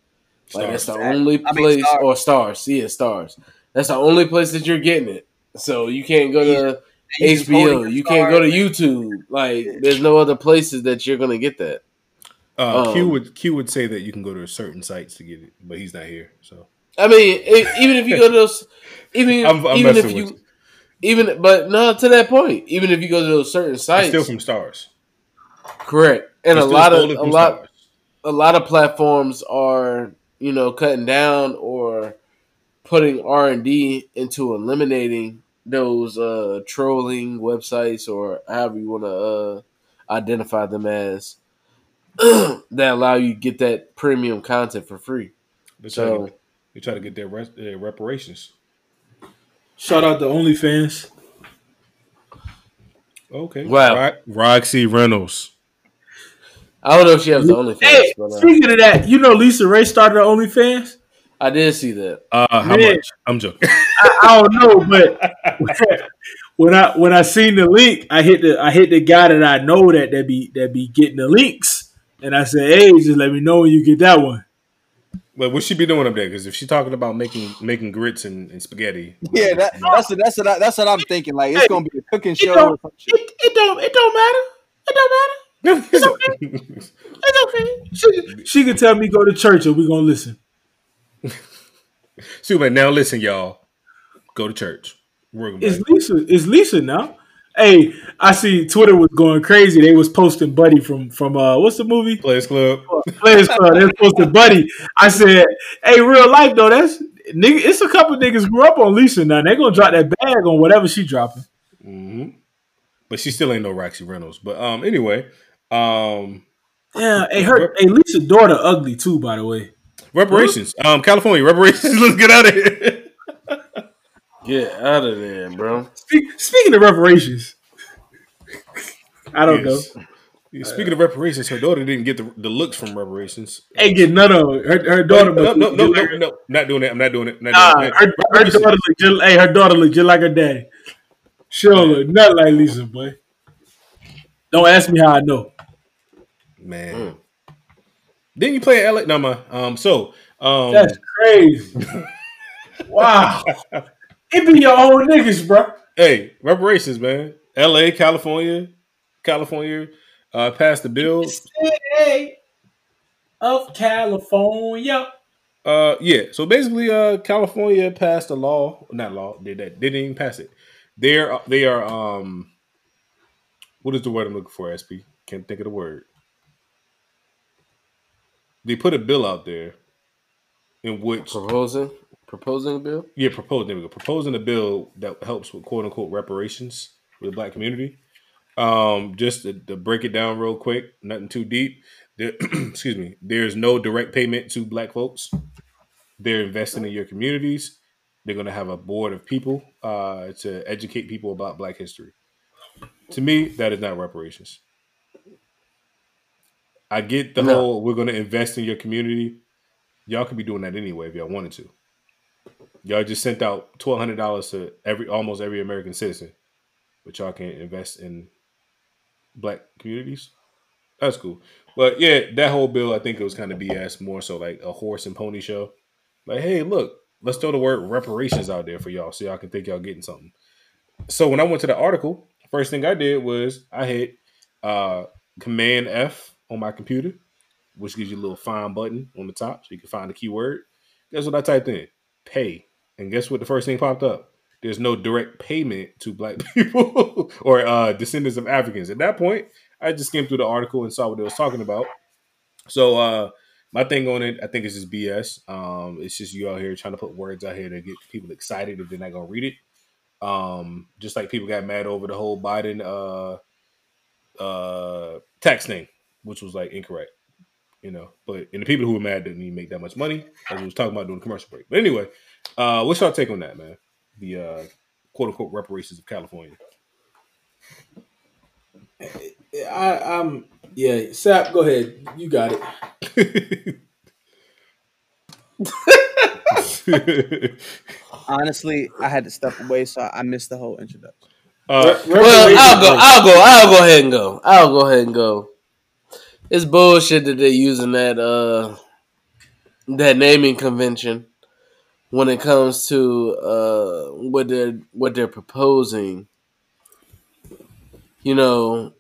Speaker 4: Like that's the
Speaker 1: Starz.
Speaker 4: only
Speaker 2: I mean,
Speaker 4: place
Speaker 2: Starz.
Speaker 4: or Starz. See, Yeah, Starz. That's the only place that you're getting it. So you can't go to
Speaker 2: they
Speaker 4: HBO. You can't go to. YouTube. Like there's no other places that you're gonna get that.
Speaker 1: Uh, Q
Speaker 4: Um,
Speaker 1: would Q would say that you can go to certain sites to get it, but he's not here. So
Speaker 4: I mean, even if you go to those, even
Speaker 1: I'm- I'm
Speaker 4: even if you,
Speaker 1: you.
Speaker 4: even but no, to that point, even if you go to those certain
Speaker 1: it's
Speaker 4: sites,
Speaker 1: still from Starz.
Speaker 4: correct, and
Speaker 1: It's
Speaker 4: a lot of a
Speaker 1: from
Speaker 4: lot
Speaker 1: Starz.
Speaker 4: A lot of platforms are you know cutting down or putting R and D into eliminating those uh trolling websites or however you want to uh identify them as that allow you to get that premium content for free.
Speaker 1: They try,
Speaker 4: So-
Speaker 1: to, they try to get their, res- their reparations.
Speaker 3: Shout out to OnlyFans.
Speaker 1: Okay.
Speaker 4: Wow.
Speaker 1: Ro- Roxy Reynolds.
Speaker 4: I don't know if she has the OnlyFans,
Speaker 3: Hey,
Speaker 4: but uh,
Speaker 3: speaking of that, you know LisaRaye started her OnlyFans.
Speaker 4: I did see that.
Speaker 1: Uh, how
Speaker 3: Man.
Speaker 1: much? I'm joking.
Speaker 3: I, I don't know, but when I when I seen the link, I hit the I hit the guy that I know that that be that be getting the links, and I said, "Hey, just let me know when you get that one."
Speaker 1: but what she be doing up there? Because if she's talking about making making grits and, and spaghetti,
Speaker 2: Yeah, that, that's what, that's what I, that's what I'm thinking. Like it's
Speaker 3: Hey,
Speaker 2: gonna be a cooking
Speaker 3: It
Speaker 2: show. Or
Speaker 3: don't,
Speaker 2: some
Speaker 3: it, it don't it don't matter. It don't matter. It's okay. It's She, she can tell me go to church and we gonna listen.
Speaker 1: Super. Now listen, y'all. Go to church. We're gonna
Speaker 3: It's Lisa. It's Lisa now. Hey, I see Twitter was going crazy. They was posting Buddy from from uh what's the movie?
Speaker 1: Players Club.
Speaker 3: Players Club. They was posting Buddy. I said, hey, real life though, that's nigga. It's a couple niggas grew up on Lisa now. They gonna drop that bag on whatever she dropping.
Speaker 1: hmm But she still ain't no Roxy Reynolds. But um, anyway, um,
Speaker 3: Yeah, hey, her, hey, Lisa's daughter ugly too, by the way.
Speaker 1: reparations. Um, California reparations. Let's get out of here.
Speaker 4: Get out of there, bro.
Speaker 3: Speak, speaking of reparations, I don't
Speaker 1: Yes.
Speaker 3: know.
Speaker 1: Yeah, Speaking of reparations, her daughter didn't get the, the looks from reparations.
Speaker 3: Ain't get none of it. Her, her daughter.
Speaker 1: no, no, no, no,
Speaker 3: look
Speaker 1: no, not doing it. I'm not doing it. Not
Speaker 3: Nah,
Speaker 1: doing it.
Speaker 3: her, her daughter look just, hey, her daughter look just like her daddy. She don't look nothing like Lisa, boy. Don't ask me how I know.
Speaker 1: Man. Didn't you play in LA? No, man. Um, so um,
Speaker 3: That's crazy. wow. It be your own niggas, bro.
Speaker 1: hey, reparations, man. LA, California, California uh, passed the bill.
Speaker 3: City of California.
Speaker 1: Uh, yeah. So basically, uh, California passed a law. Not law. Did that? They didn't even pass it. They're they are um. What is the word I'm looking for? SP can't think of the word. They put a bill out there, in which
Speaker 4: Proposing, proposing a bill.
Speaker 1: yeah, proposing there we go, proposing a bill that helps with quote unquote reparations for the black community. Um, just to, to break it down real quick, nothing too deep. There, excuse me. There's no direct payment to black folks. They're investing in your communities. They're going to have a board of people uh, to educate people about Black history. To me, that is not reparations. I get the
Speaker 4: No.
Speaker 1: whole we're going to invest in your community. Y'all could be doing that anyway if y'all wanted to. Y'all just sent out twelve hundred dollars to every almost every American citizen, but y'all can't invest in black communities. That's cool, but yeah, that whole bill I think it was kind of BS, more so like a horse and pony show. Like, hey, look, let's throw the word reparations out there for y'all, so y'all can think y'all getting something. So when I went to the article, first thing I did was I hit uh, Command F on my computer, which gives you a little find button on the top, so you can find the keyword. Guess what I typed in? Pay. And guess what? The first thing popped up there's no direct payment to black people or uh, descendants of Africans. At that point, I just skimmed through the article and saw what it was talking about. So uh, my thing on it, I think it's just BS. Um, it's just you out here trying to put words out here to get people excited if they're not gonna read it. Um, just like people got mad over the whole Biden uh, uh, tax thing, which was like incorrect you know. But and the people who were mad didn't even make that much money, as we was talking about during the commercial break. But anyway, uh, what's your take on that, man? The uh, quote unquote reparations of California.
Speaker 5: I, I'm yeah. Sap, go ahead. You got it.
Speaker 2: Honestly, I had to step away, so I missed the whole introduction.
Speaker 1: Uh,
Speaker 4: Well, I'll go. I'll go. I'll go ahead and go. I'll go ahead and go. It's bullshit that they're using that uh that naming convention when it comes to uh what they're what they're proposing. You know,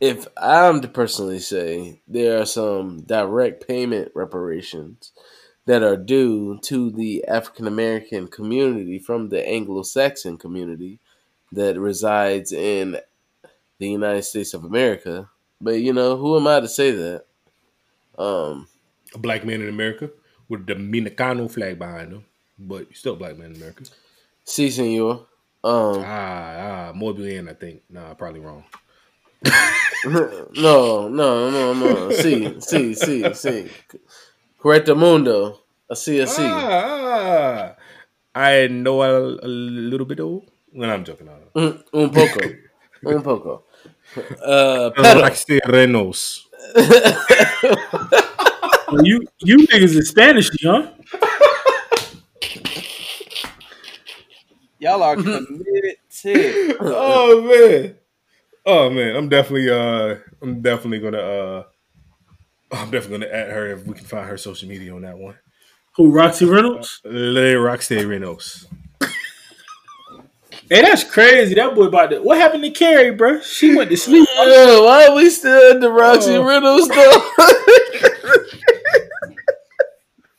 Speaker 4: if I'm to personally say there are some direct payment reparations that are due to the African American community from the Anglo Saxon community that resides in the United States of America. But you know, who am I to say that? Um,
Speaker 1: a black man in America with the Dominicano flag behind him, but still a black man in America.
Speaker 4: si, senor. Um,
Speaker 1: Ah, ah, muy bien, I think. Nah, probably wrong.
Speaker 4: no, no, no, no. Si, si, si, si. Correcto mundo. Así, así.
Speaker 1: Ah, ah. I know a, a little bit old. Well, I'm joking. I
Speaker 4: Un, un poco. Un poco. Uh, pero.
Speaker 1: Roxy Renos.
Speaker 5: Well, you you niggas is Spanish, huh?
Speaker 2: Y'all are committed to.
Speaker 1: oh man. Oh man, I'm definitely uh I'm definitely gonna uh I'm definitely gonna add her if we can find her social media on that one.
Speaker 5: Who Roxy Reynolds?
Speaker 1: Le Roxy Renos.
Speaker 5: Hey, that's crazy. That boy about to. What happened to Carrie, bro? She went to sleep.
Speaker 4: Yeah, why are we still at the Roxy
Speaker 1: Oh.
Speaker 4: Reynolds though?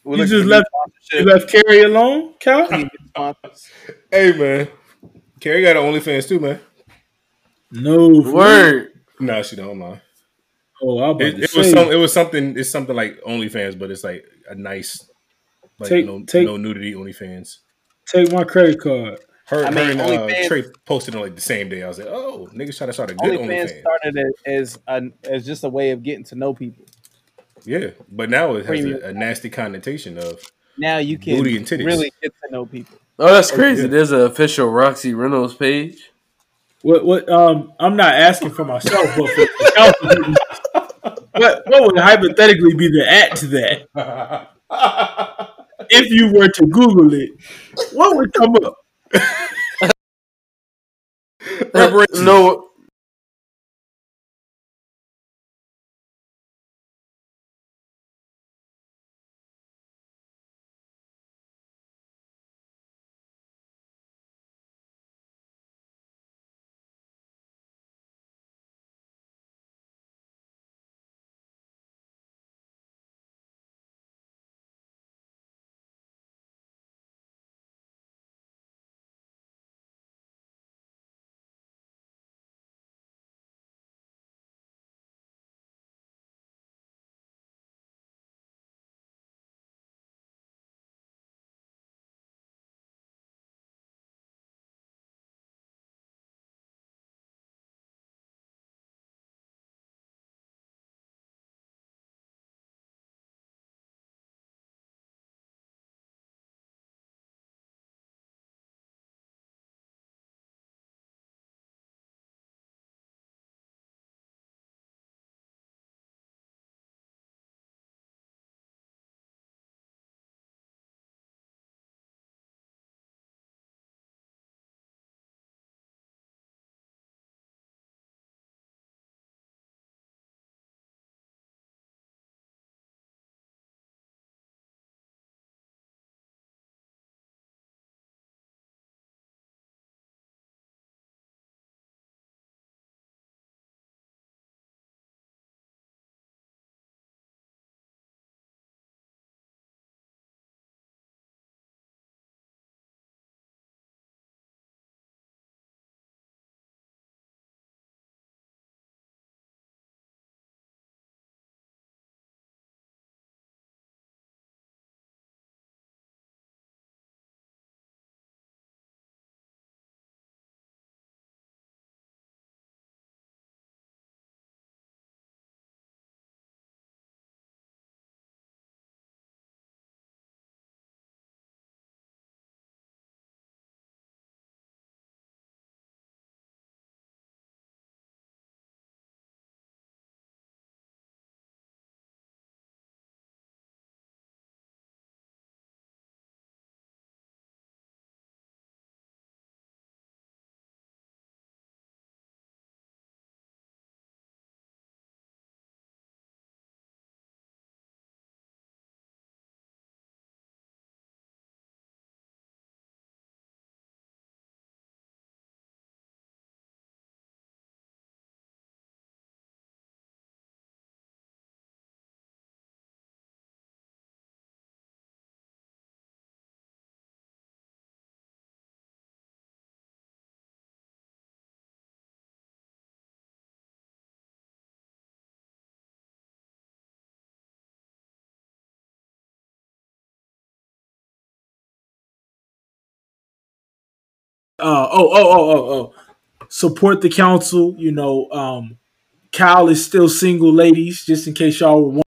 Speaker 5: You
Speaker 2: looking
Speaker 5: just left-
Speaker 2: sponsorship.
Speaker 5: You left Carrie alone, Cal?
Speaker 2: We need sponsors.
Speaker 1: Hey man. Carrie got an OnlyFans too, man.
Speaker 5: No.
Speaker 4: Word.
Speaker 1: No, she don't lie.
Speaker 5: Oh, I about
Speaker 1: It, it was some it was something it's something like OnlyFans, but it's like a nice like
Speaker 5: Take-
Speaker 1: no
Speaker 5: take-
Speaker 1: no nudity OnlyFans.
Speaker 5: Take my credit card.
Speaker 1: Her,
Speaker 2: I
Speaker 1: her
Speaker 2: mean,
Speaker 1: and uh,
Speaker 2: OnlyFans-
Speaker 1: Trey posted on like the same day. I was like, oh, niggas trying to start a good
Speaker 2: OnlyFans
Speaker 1: OnlyFans.
Speaker 2: started as, as, a, as just a way of getting to know people.
Speaker 1: Yeah, but now it has a, a nasty connotation of
Speaker 2: Now you can
Speaker 1: Booty and titties.
Speaker 2: really get to know people.
Speaker 4: Oh, that's crazy.
Speaker 1: yeah.
Speaker 4: There's an official Roxy Reynolds page.
Speaker 5: What? What? Um, I'm not asking for myself, but for the what? What would hypothetically be the at to that? If you were to Google it, what would come up?
Speaker 4: No,
Speaker 3: Uh, oh, oh, oh, oh, oh. Support the council. You know, um, Kyle is still single, ladies. Just in case y'all were